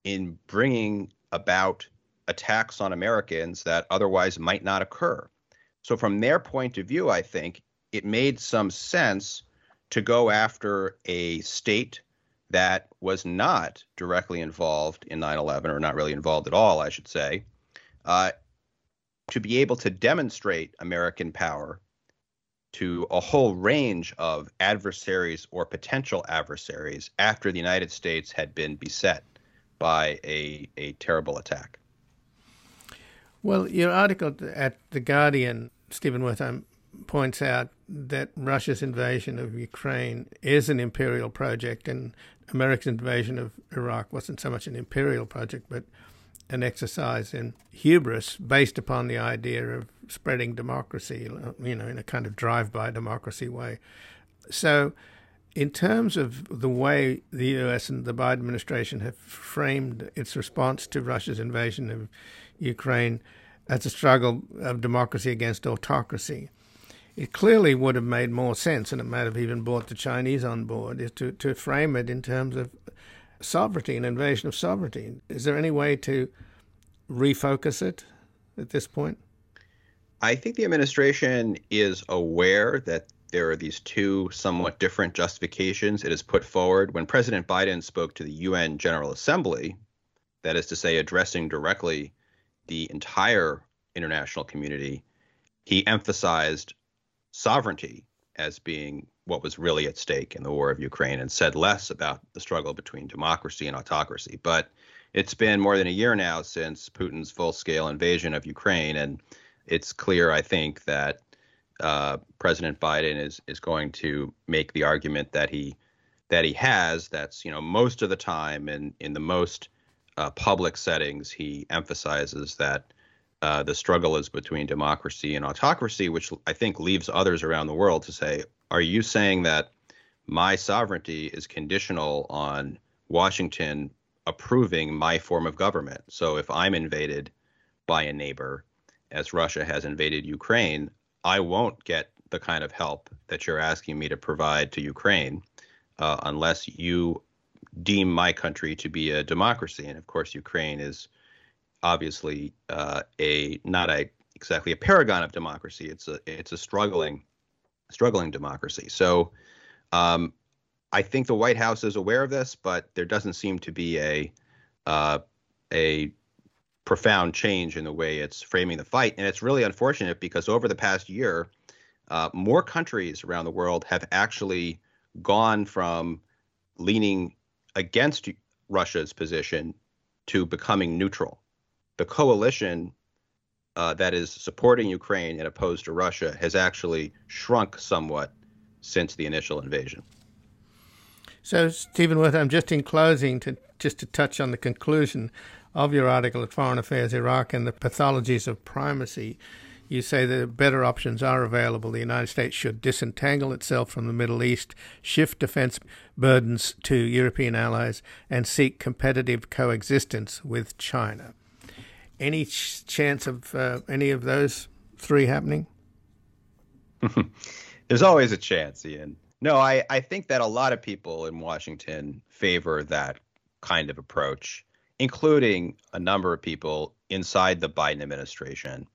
in bringing about attacks on Americans that otherwise might not occur. So, from their point of view, I think it made some sense to go after a state that was not directly involved in 9 11, or not really involved at all, I should say, uh, to be able to demonstrate American power to a whole range of adversaries or potential adversaries after the United States had been beset by a, a terrible attack. Well, your article at The Guardian, Stephen Wertheim, um, points out that Russia's invasion of Ukraine is an imperial project, and America's invasion of Iraq wasn't so much an imperial project, but an exercise in hubris based upon the idea of spreading democracy, you know, in a kind of drive-by democracy way. So, in terms of the way the U.S. and the Biden administration have framed its response to Russia's invasion of Ukraine as a struggle of democracy against autocracy, it clearly would have made more sense, and it might have even brought the Chinese on board, is to, to frame it in terms of sovereignty, an invasion of sovereignty. Is there any way to refocus it at this point? I think the administration is aware that there are these two somewhat different justifications it has put forward. When President Biden spoke to the UN General Assembly, that is to say, addressing directly the entire international community, he emphasized sovereignty as being what was really at stake in the war of Ukraine and said less about the struggle between democracy and autocracy. But it's been more than a year now since Putin's full scale invasion of Ukraine. And it's clear, I think, that uh, President Biden is is going to make the argument that he that he has. That's you know most of the time and in the most uh, public settings, he emphasizes that uh, the struggle is between democracy and autocracy, which I think leaves others around the world to say, are you saying that my sovereignty is conditional on Washington approving my form of government? So if I'm invaded by a neighbor, as Russia has invaded Ukraine, I won't get the kind of help that you're asking me to provide to Ukraine uh, unless you deem my country to be a democracy. And of course, Ukraine is obviously uh, a not a exactly a paragon of democracy. It's a it's a struggling struggling democracy. So um, I think the White House is aware of this, but there doesn't seem to be a uh, a profound change in the way it's framing the fight, and it's really unfortunate because over the past year, uh, more countries around the world have actually gone from leaning against Russia's position to becoming neutral the coalition uh, that is supporting Ukraine and opposed to Russia has actually shrunk somewhat since the initial invasion. So, Stephen Wertheim, just in closing, to just to touch on the conclusion of your article at Foreign Affairs Iraq and the pathologies of primacy, you say that better options are available. The United States should disentangle itself from the Middle East, shift defense burdens to European allies, and seek competitive coexistence with China any ch- chance of uh, any of those three happening? <laughs> There's always a chance, Ian. No, I, I think that a lot of people in Washington favor that kind of approach, including a number of people inside the Biden administration.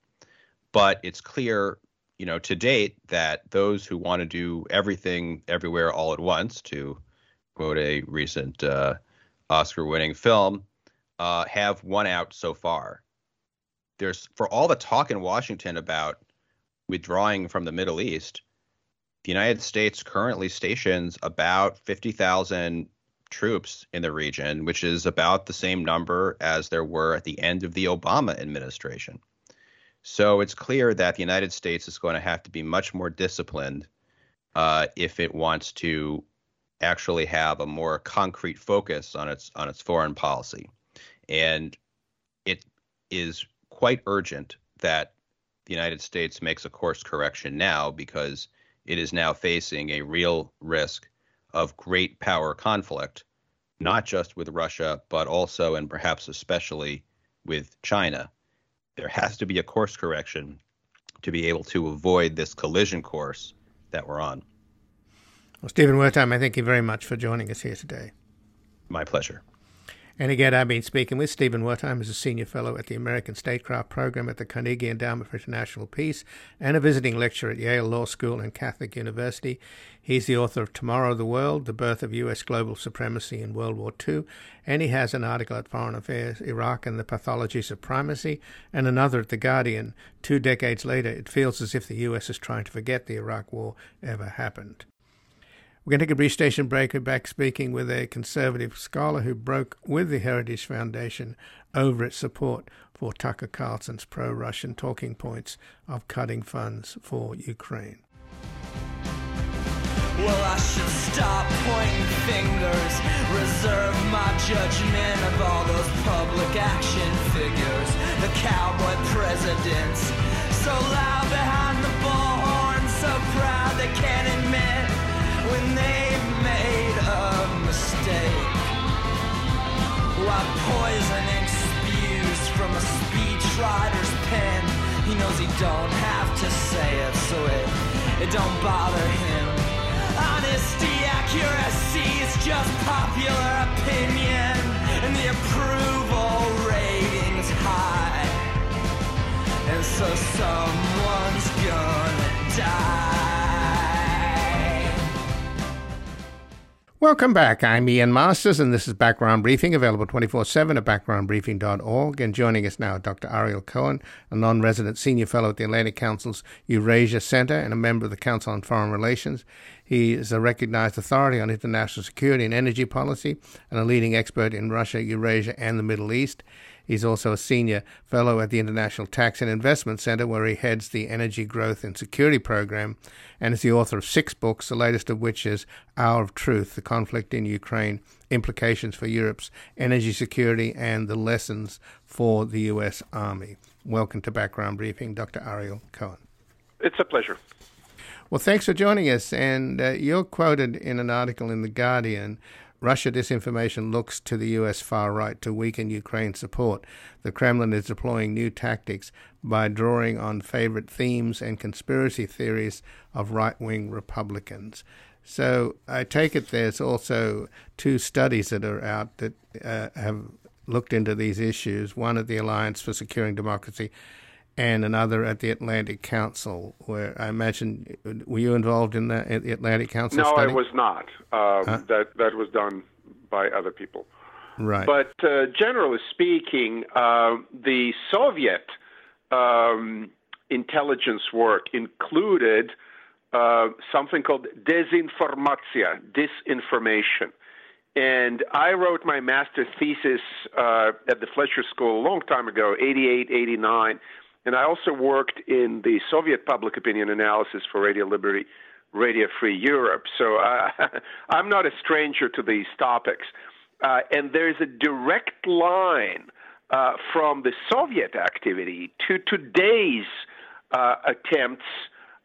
But it's clear, you know, to date that those who want to do everything everywhere all at once, to quote a recent uh, Oscar winning film, uh, have won out so far there's for all the talk in Washington about withdrawing from the Middle East, the United States currently stations about 50,000 troops in the region, which is about the same number as there were at the end of the Obama administration. So it's clear that the United States is going to have to be much more disciplined uh, if it wants to actually have a more concrete focus on its on its foreign policy, and it is quite urgent that the United States makes a course correction now because it is now facing a real risk of great power conflict, not just with Russia, but also and perhaps especially with China. There has to be a course correction to be able to avoid this collision course that we're on. Well, Stephen Wertheim, I thank you very much for joining us here today. My pleasure. And again, I've been speaking with Stephen Wertheim, who's a senior fellow at the American Statecraft Program at the Carnegie Endowment for International Peace and a visiting lecturer at Yale Law School and Catholic University. He's the author of Tomorrow the World, The Birth of U.S. Global Supremacy in World War II, and he has an article at Foreign Affairs, Iraq and the Pathologies of Primacy, and another at The Guardian. Two decades later, it feels as if the U.S. is trying to forget the Iraq War ever happened. We're going to take a brief station break. We're back speaking with a conservative scholar who broke with the Heritage Foundation over its support for Tucker Carlson's pro Russian talking points of cutting funds for Ukraine. Well, I should stop pointing fingers, reserve my judgment of all those public action figures, the cowboy presidents, so loud behind the bullhorn, so proud While poisoning spews from a speechwriter's pen, he knows he don't have to say it, so it, it don't bother him. Honesty, accuracy is just popular opinion, and the approval rating's high. And so someone's gonna die. Welcome back. I'm Ian Masters, and this is Background Briefing, available 24 7 at backgroundbriefing.org. And joining us now, Dr. Ariel Cohen, a non resident senior fellow at the Atlantic Council's Eurasia Center and a member of the Council on Foreign Relations. He is a recognized authority on international security and energy policy and a leading expert in Russia, Eurasia, and the Middle East. He's also a senior fellow at the International Tax and Investment Center, where he heads the Energy Growth and Security Program, and is the author of six books, the latest of which is Hour of Truth The Conflict in Ukraine, Implications for Europe's Energy Security, and the Lessons for the U.S. Army. Welcome to Background Briefing, Dr. Ariel Cohen. It's a pleasure. Well, thanks for joining us. And uh, you're quoted in an article in The Guardian Russia disinformation looks to the US far right to weaken Ukraine's support. The Kremlin is deploying new tactics by drawing on favorite themes and conspiracy theories of right wing Republicans. So I take it there's also two studies that are out that uh, have looked into these issues one at the Alliance for Securing Democracy and another at the Atlantic Council, where I imagine were you involved in the, the Atlantic Council? No, study? I was not. Um, huh? That that was done by other people. Right. But uh, generally speaking, uh, the Soviet um, intelligence work included uh, something called desinformatia, disinformation. And I wrote my master's thesis uh, at the Fletcher School a long time ago, 88, 89 and I also worked in the Soviet public opinion analysis for Radio Liberty, Radio Free Europe. So uh, <laughs> I'm not a stranger to these topics. Uh, and there's a direct line uh, from the Soviet activity to today's uh, attempts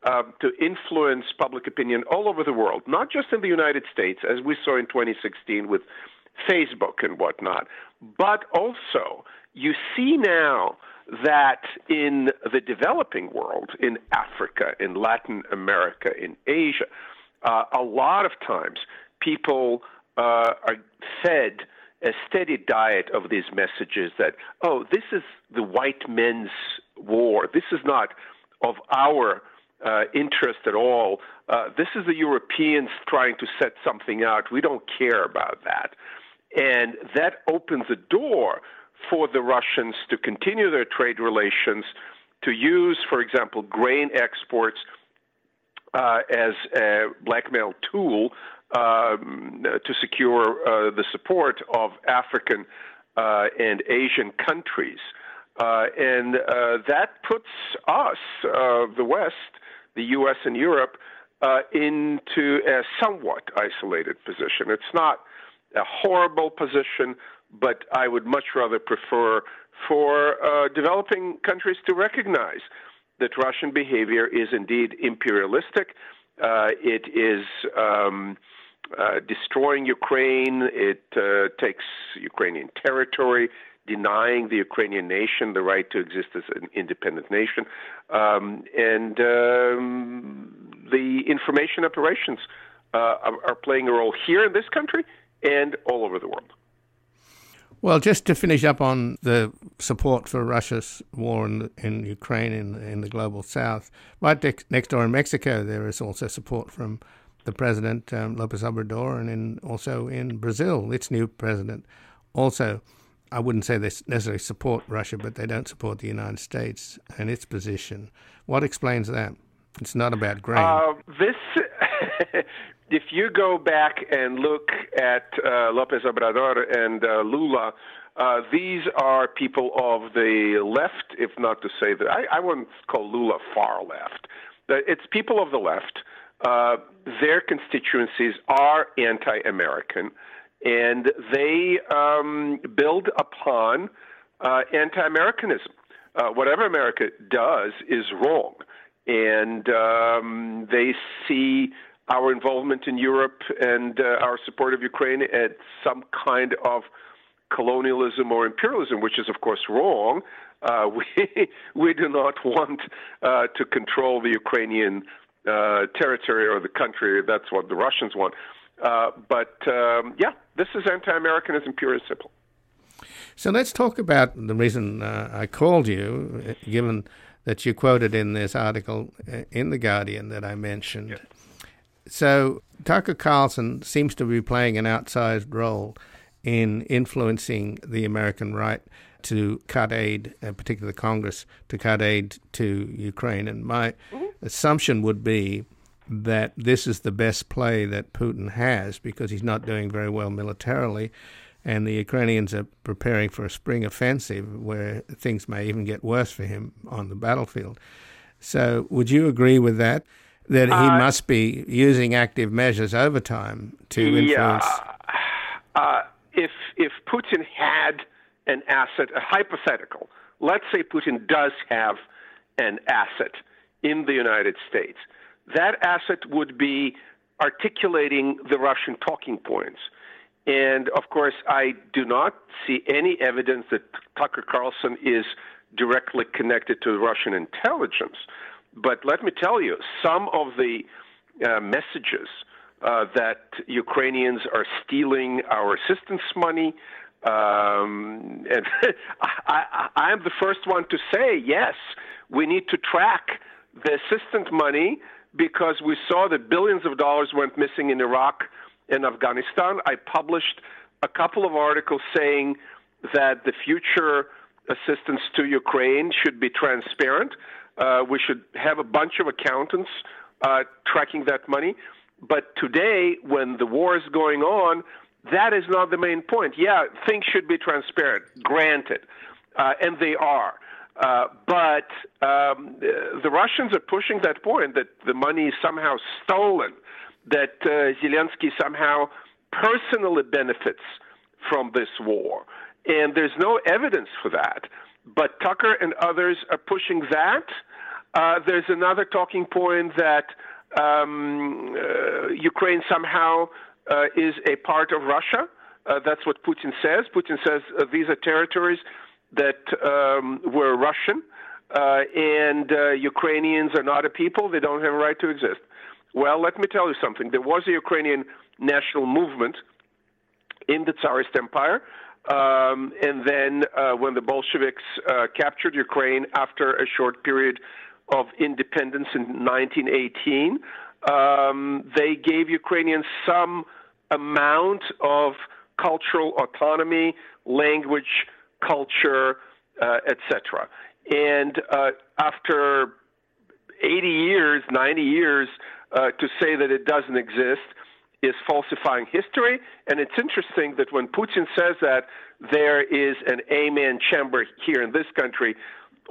um, to influence public opinion all over the world, not just in the United States, as we saw in 2016 with Facebook and whatnot, but also you see now that in the developing world, in Africa, in Latin America, in Asia, uh, a lot of times people uh, are fed a steady diet of these messages that, oh, this is the white men's war. This is not of our uh, interest at all. Uh, this is the Europeans trying to set something out. We don't care about that. And that opens a door for the Russians to continue their trade relations, to use, for example, grain exports uh, as a blackmail tool um, to secure uh, the support of African uh, and Asian countries. Uh, and uh, that puts us, uh, the West, the U.S. and Europe, into a somewhat isolated position. It's not a horrible position, but I would much rather prefer for uh, developing countries to recognize that Russian behavior is indeed imperialistic. Uh, it is um, uh, destroying Ukraine. It uh, takes Ukrainian territory, denying the Ukrainian nation the right to exist as an independent nation. Um, and um, the information operations uh, are, are playing a role here in this country and all over the world. Well, just to finish up on the support for Russia's war in, in Ukraine in, in the global south, right next door in Mexico, there is also support from the president, um, Lopez Obrador, and in, also in Brazil, its new president. Also, I wouldn't say they necessarily support Russia, but they don't support the United States and its position. What explains that? It's not about grain. Uh, this <laughs> if you go back and look at uh, Lopez Obrador and uh, Lula, uh, these are people of the left, if not to say that I, I wouldn't call Lula far left. It's people of the left. Uh, their constituencies are anti-American, and they um, build upon uh, anti-Americanism. Uh, whatever America does is wrong, and um, they see our involvement in Europe and uh, our support of Ukraine at some kind of colonialism or imperialism, which is, of course, wrong. Uh, <laughs> we we do not want uh, to control the Ukrainian uh, territory or the country. That's what the Russians want. Uh, but um, yeah, this is anti-Americanism, pure and simple. So let's talk about the reason uh, I called you, given that you quoted in this article in the Guardian that I mentioned. So Tucker Carlson seems to be playing an outsized role in influencing the American right to cut aid, and particularly the Congress, to cut aid to Ukraine. And my mm-hmm. assumption would be that this is the best play that Putin has because he's not doing very well militarily. And the Ukrainians are preparing for a spring offensive where things may even get worse for him on the battlefield. So, would you agree with that? That he uh, must be using active measures over time to influence? Yeah. Uh, if if Putin had an asset, a hypothetical, let's say Putin does have an asset in the United States, that asset would be articulating the Russian talking points. And of course, I do not see any evidence that Tucker Carlson is directly connected to Russian intelligence. But let me tell you, some of the uh, messages uh, that Ukrainians are stealing our assistance money. Um, <laughs> and I, I, am the first one to say, yes, we need to track the assistance money because we saw that billions of dollars went missing in Iraq and Afghanistan. I published a couple of articles saying that the future assistance to Ukraine should be transparent. Uh, we should have a bunch of accountants uh, tracking that money. But today, when the war is going on, that is not the main point. Yeah, things should be transparent, granted, uh, and they are. Uh, but um, the Russians are pushing that point that the money is somehow stolen, that uh, Zelensky somehow personally benefits from this war. And there's no evidence for that. But Tucker and others are pushing that. Uh, there's another talking point that um, uh, Ukraine somehow uh, is a part of Russia. Uh, that's what Putin says. Putin says uh, these are territories that um, were Russian, uh, and uh, Ukrainians are not a people. They don't have a right to exist. Well, let me tell you something. There was a Ukrainian national movement in the Tsarist Empire. Um, and then when the Bolsheviks captured Ukraine after a short period of independence in 1918, um, they gave Ukrainians some amount of cultural autonomy, language, culture, uh, etc. And uh, after 80 years, 90 years, uh, to say that it doesn't exist is falsifying history. And it's interesting that when Putin says that, there is an amen chamber here in this country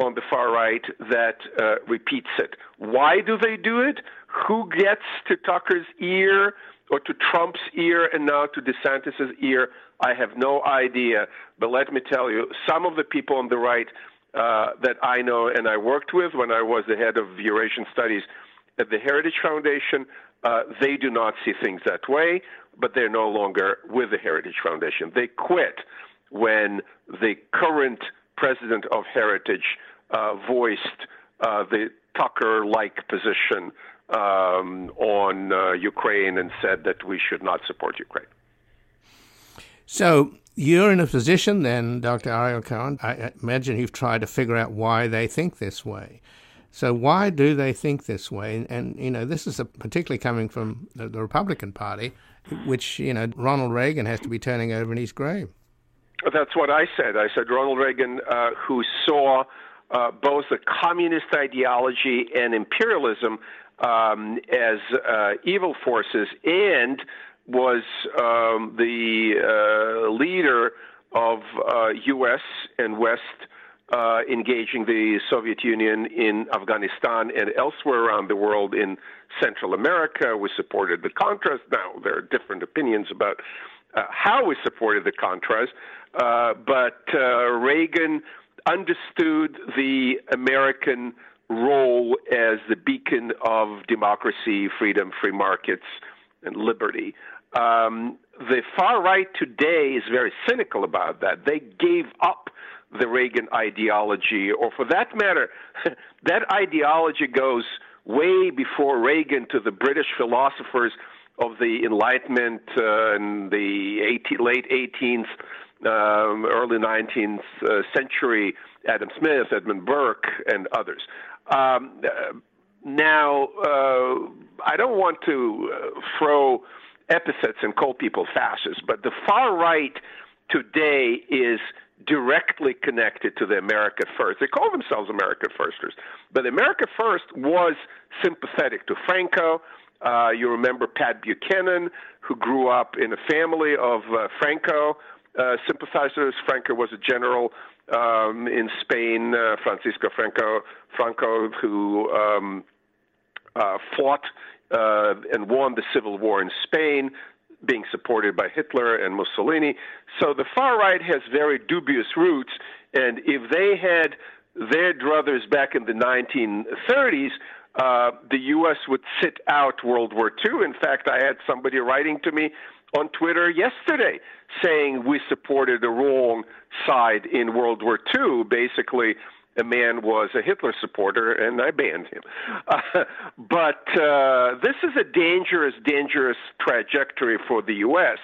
on the far right that uh, repeats it. Why do they do it? Who gets to Tucker's ear or to Trump's ear and now to DeSantis's ear? I have no idea. But let me tell you, some of the people on the right uh, that I know and I worked with when I was the head of Eurasian Studies at the Heritage Foundation, uh, they do not see things that way, but they're no longer with the Heritage Foundation. They quit when the current president of Heritage uh, voiced uh, the Tucker like position um, on uh, Ukraine and said that we should not support Ukraine. So you're in a position then, Dr. Ariel Cohen. I imagine you've tried to figure out why they think this way. So why do they think this way? And, and you know, this is a, particularly coming from the, the, Republican Party, which you know Ronald Reagan has to be turning over in his grave. That's what I said. I said Ronald Reagan, uh, who saw uh, both the communist ideology and imperialism um, as uh, evil forces and was um, the uh, leader of U.S. Uh, and West uh, engaging the Soviet Union in Afghanistan and elsewhere around the world in Central America. We supported the Contras. Now, there are different opinions about uh, how we supported the Contras, uh, but uh, Reagan understood the American role as the beacon of democracy, freedom, free markets, and liberty. Um, the far right today is very cynical about that. They gave up the Reagan ideology, or for that matter, <laughs> that ideology goes way before Reagan to the British philosophers of the Enlightenment uh, and the 18, late 18th, um, early 19th uh, century, Adam Smith, Edmund Burke, and others. Um, now, uh, I don't want to uh, throw epithets and call people fascists, but the far right today is directly connected to the America First. They call themselves America Firsters, but America First was sympathetic to Franco. Uh, you remember Pat Buchanan, who grew up in a family of uh, Franco uh, sympathizers. Franco was a general um, in Spain, uh, Francisco Franco, Franco, who um, uh, fought uh, and won the civil war in Spain, being supported by Hitler and Mussolini. So the far right has very dubious roots, and if they had their druthers back in the 1930s, uh, the U.S. would sit out World War II. In fact, I had somebody writing to me on Twitter yesterday saying we supported the wrong side in World War II, basically a man was a Hitler supporter, and I banned him. Uh, <laughs> but uh, this is a dangerous, dangerous trajectory for the U.S.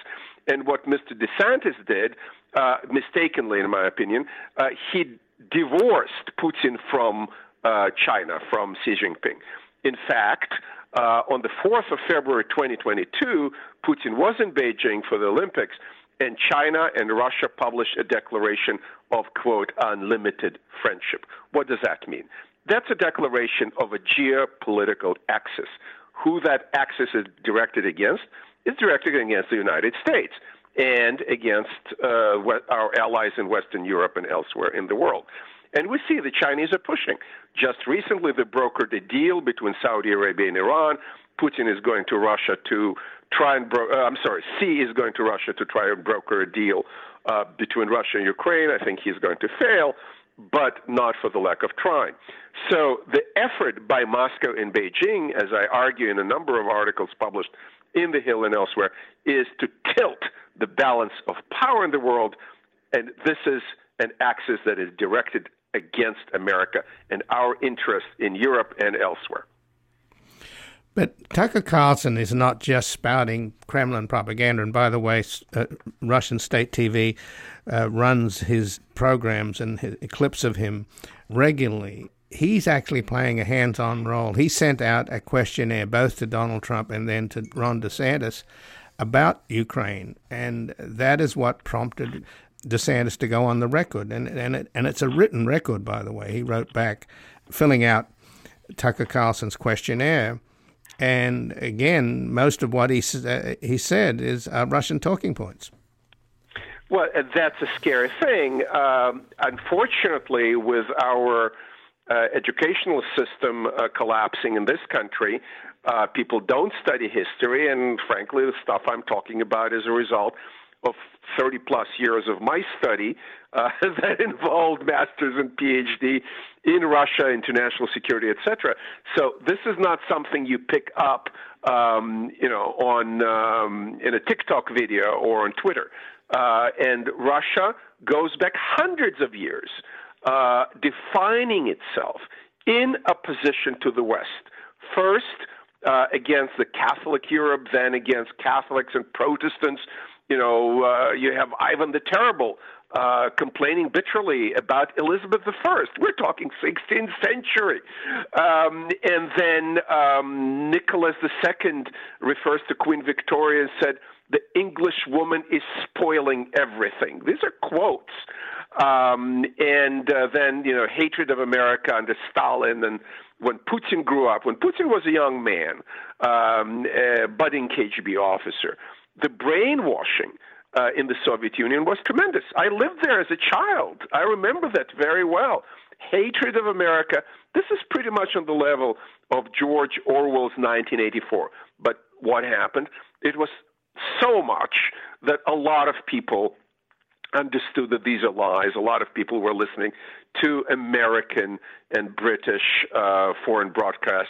And what Mr. DeSantis did, uh, mistakenly in my opinion, uh, he divorced Putin from uh, China, from Xi Jinping. In fact, uh, on the 4th of February 2022, Putin was in Beijing for the Olympics, and China and Russia published a declaration of, quote, unlimited friendship. What does that mean? That's a declaration of a geopolitical axis. Who that axis is directed against is directed against the United States and against uh, our allies in Western Europe and elsewhere in the world. And we see the Chinese are pushing. Just recently, they brokered a deal between Saudi Arabia and Iran. Putin is going to Russia to try and bro- uh, I'm sorry, Xi is going to Russia to try and broker a deal uh, between Russia and Ukraine. I think he's going to fail, but not for the lack of trying. So the effort by Moscow and Beijing, as I argue in a number of articles published in The Hill and elsewhere, is to tilt the balance of power in the world, and this is an axis that is directed against America and our interests in Europe and elsewhere. But Tucker Carlson is not just spouting Kremlin propaganda. And by the way, uh, Russian state TV uh, runs his programs and his clips of him regularly. He's actually playing a hands on role. He sent out a questionnaire both to Donald Trump and then to Ron DeSantis about Ukraine. And that is what prompted DeSantis to go on the record. And, and, it, and it's a written record, by the way. He wrote back, filling out Tucker Carlson's questionnaire and again, most of what he uh, he said is uh, Russian talking points. Well, that's a scary thing. Um, unfortunately, with our uh, educational system uh, collapsing in this country, uh, people don't study history, and frankly, the stuff I'm talking about is a result of 30 plus years of my study uh, <laughs> that involved masters and PhD in Russia, international security, etc. So this is not something you pick up, um, you know, on um, in a TikTok video or on Twitter. Uh, and Russia goes back hundreds of years, uh, defining itself in opposition to the West. First. Uh, against the Catholic Europe, then against Catholics and Protestants, you know, uh, you have Ivan the Terrible uh, complaining bitterly about Elizabeth I. We're talking 16th century. Um, and then um, Nicholas II refers to Queen Victoria and said, the English woman is spoiling everything. These are quotes. Um, and uh, then, you know, hatred of America under Stalin. And when Putin grew up, when Putin was a young man, um, a budding KGB officer, the brainwashing uh, in the Soviet Union was tremendous. I lived there as a child. I remember that very well. Hatred of America. This is pretty much on the level of George Orwell's 1984. But what happened? It was so much that a lot of people understood that these are lies. A lot of people were listening to American and British uh, foreign broadcast,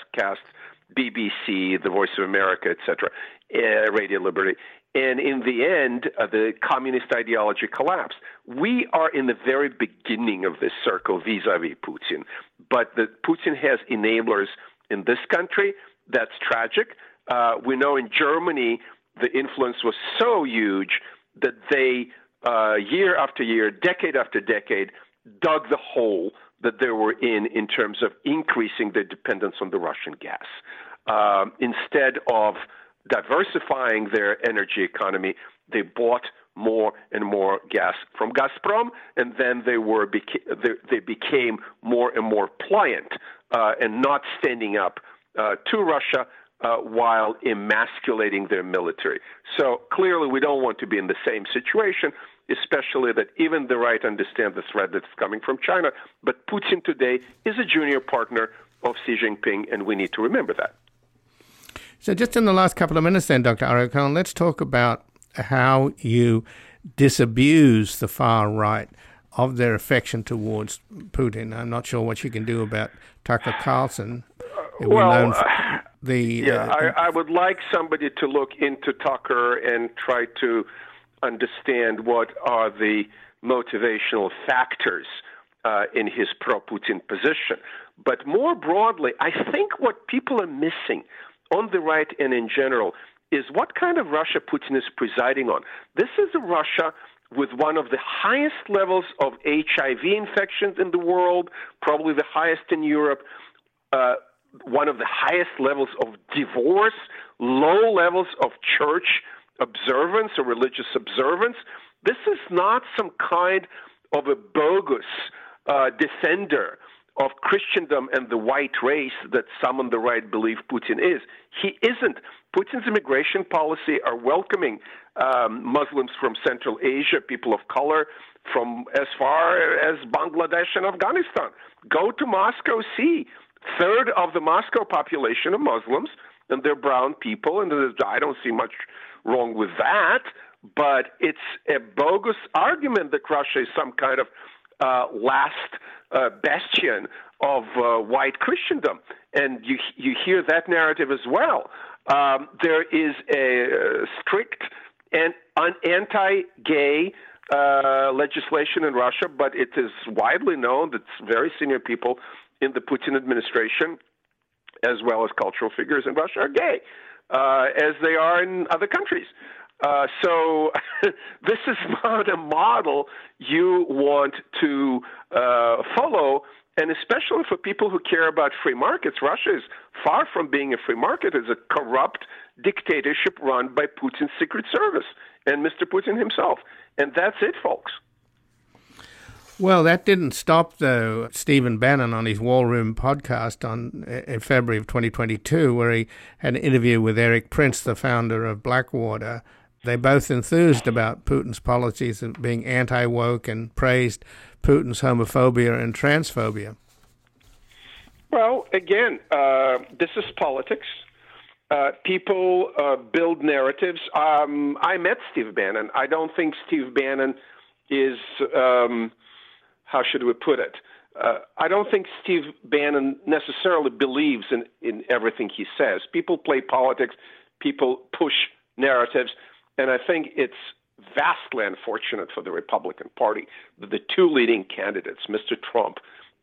BBC, The Voice of America, etc., uh, Radio Liberty. And in the end, uh, the communist ideology collapsed. We are in the very beginning of this circle vis a vis Putin. But the, Putin has enablers in this country. That's tragic. Uh, we know in Germany, the influence was so huge that they, uh, year after year, decade after decade, dug the hole that they were in in terms of increasing their dependence on the Russian gas. Uh, instead of diversifying their energy economy, they bought more and more gas from Gazprom, and then they were they, became more and more pliant uh, and not standing up uh, to Russia uh, while emasculating their military. So clearly, we don't want to be in the same situation, especially that even the right understand the threat that's coming from China. But Putin today is a junior partner of Xi Jinping, and we need to remember that. So, just in the last couple of minutes, then, Dr. Cohen, let's talk about how you disabuse the far right of their affection towards Putin. I'm not sure what you can do about Tucker Carlson. well, <sighs> the yeah, uh, I, I would like somebody to look into Tucker and try to understand what are the motivational factors uh, in his pro-Putin position. But more broadly, I think what people are missing on the right and in general is what kind of Russia Putin is presiding on. This is a Russia with one of the highest levels of HIV infections in the world, probably the highest in Europe. Uh, one of the highest levels of divorce, low levels of church observance or religious observance. This is not some kind of a bogus uh, defender of Christendom and the white race that some on the right believe Putin is. He isn't. Putin's immigration policy are welcoming um, Muslims from Central Asia, people of color from as far as Bangladesh and Afghanistan. Go to Moscow, see third of the Moscow population are Muslims, and they're brown people, and I don't see much wrong with that. But it's a bogus argument that Russia is some kind of uh, last uh, bastion of uh, white Christendom, and you you hear that narrative as well. Um, there is a strict and anti-gay uh, legislation in Russia, but it is widely known that very senior people in the Putin administration, as well as cultural figures in Russia, are gay, uh, as they are in other countries. Uh, so <laughs> this is <laughs> not a model you want to uh, follow, and especially for people who care about free markets. Russia is far from being a free market; it's a corrupt dictatorship run by Putin's secret service and Mr. Putin himself. And that's it, folks. Well, that didn't stop though. Stephen Bannon on his War Room podcast on in February of 2022, where he had an interview with Erik Prince, the founder of Blackwater. They both enthused about Putin's policies of being anti woke and praised Putin's homophobia and transphobia. Well, again, uh, this is politics. Uh, people uh, build narratives. Um, I met Steve Bannon. I don't think Steve Bannon is. Um, how should we put it? Uh, I don't think Steve Bannon necessarily believes in, in everything he says. People play politics, people push narratives, and I think it's vastly unfortunate for the Republican Party that the two leading candidates, Mr. Trump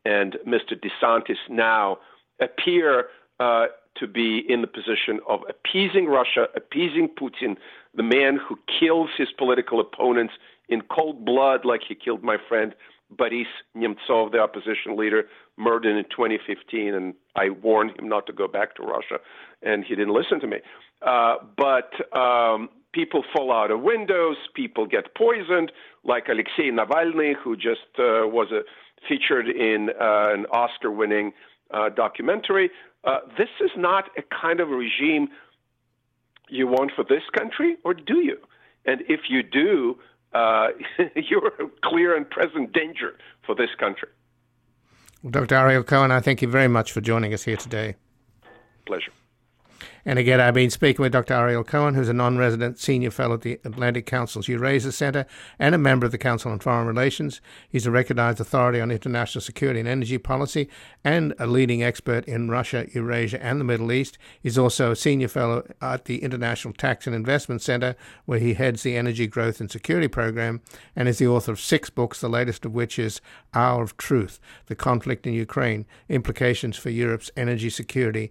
and Mr. DeSantis, now appear uh, to be in the position of appeasing Russia, appeasing Putin, the man who kills his political opponents in cold blood, like he killed my friend Boris Nemtsov, the opposition leader, murdered in 2015, and I warned him not to go back to Russia, and he didn't listen to me. Uh, but um, people fall out of windows, people get poisoned, like Alexei Navalny, who just uh, was a, featured in uh, an Oscar winning uh, documentary. Uh, this is not a kind of regime you want for this country, or do you? And if you do, uh, <laughs> you're a clear and present danger for this country. Well, Dr. Ariel Cohen, I thank you very much for joining us here today. Pleasure. And again, I've been speaking with Dr. Ariel Cohen, who's a non resident senior fellow at the Atlantic Council's Eurasia Center and a member of the Council on Foreign Relations. He's a recognized authority on international security and energy policy and a leading expert in Russia, Eurasia, and the Middle East. He's also a senior fellow at the International Tax and Investment Center, where he heads the Energy Growth and Security Program, and is the author of six books, the latest of which is Hour of Truth The Conflict in Ukraine, Implications for Europe's Energy Security,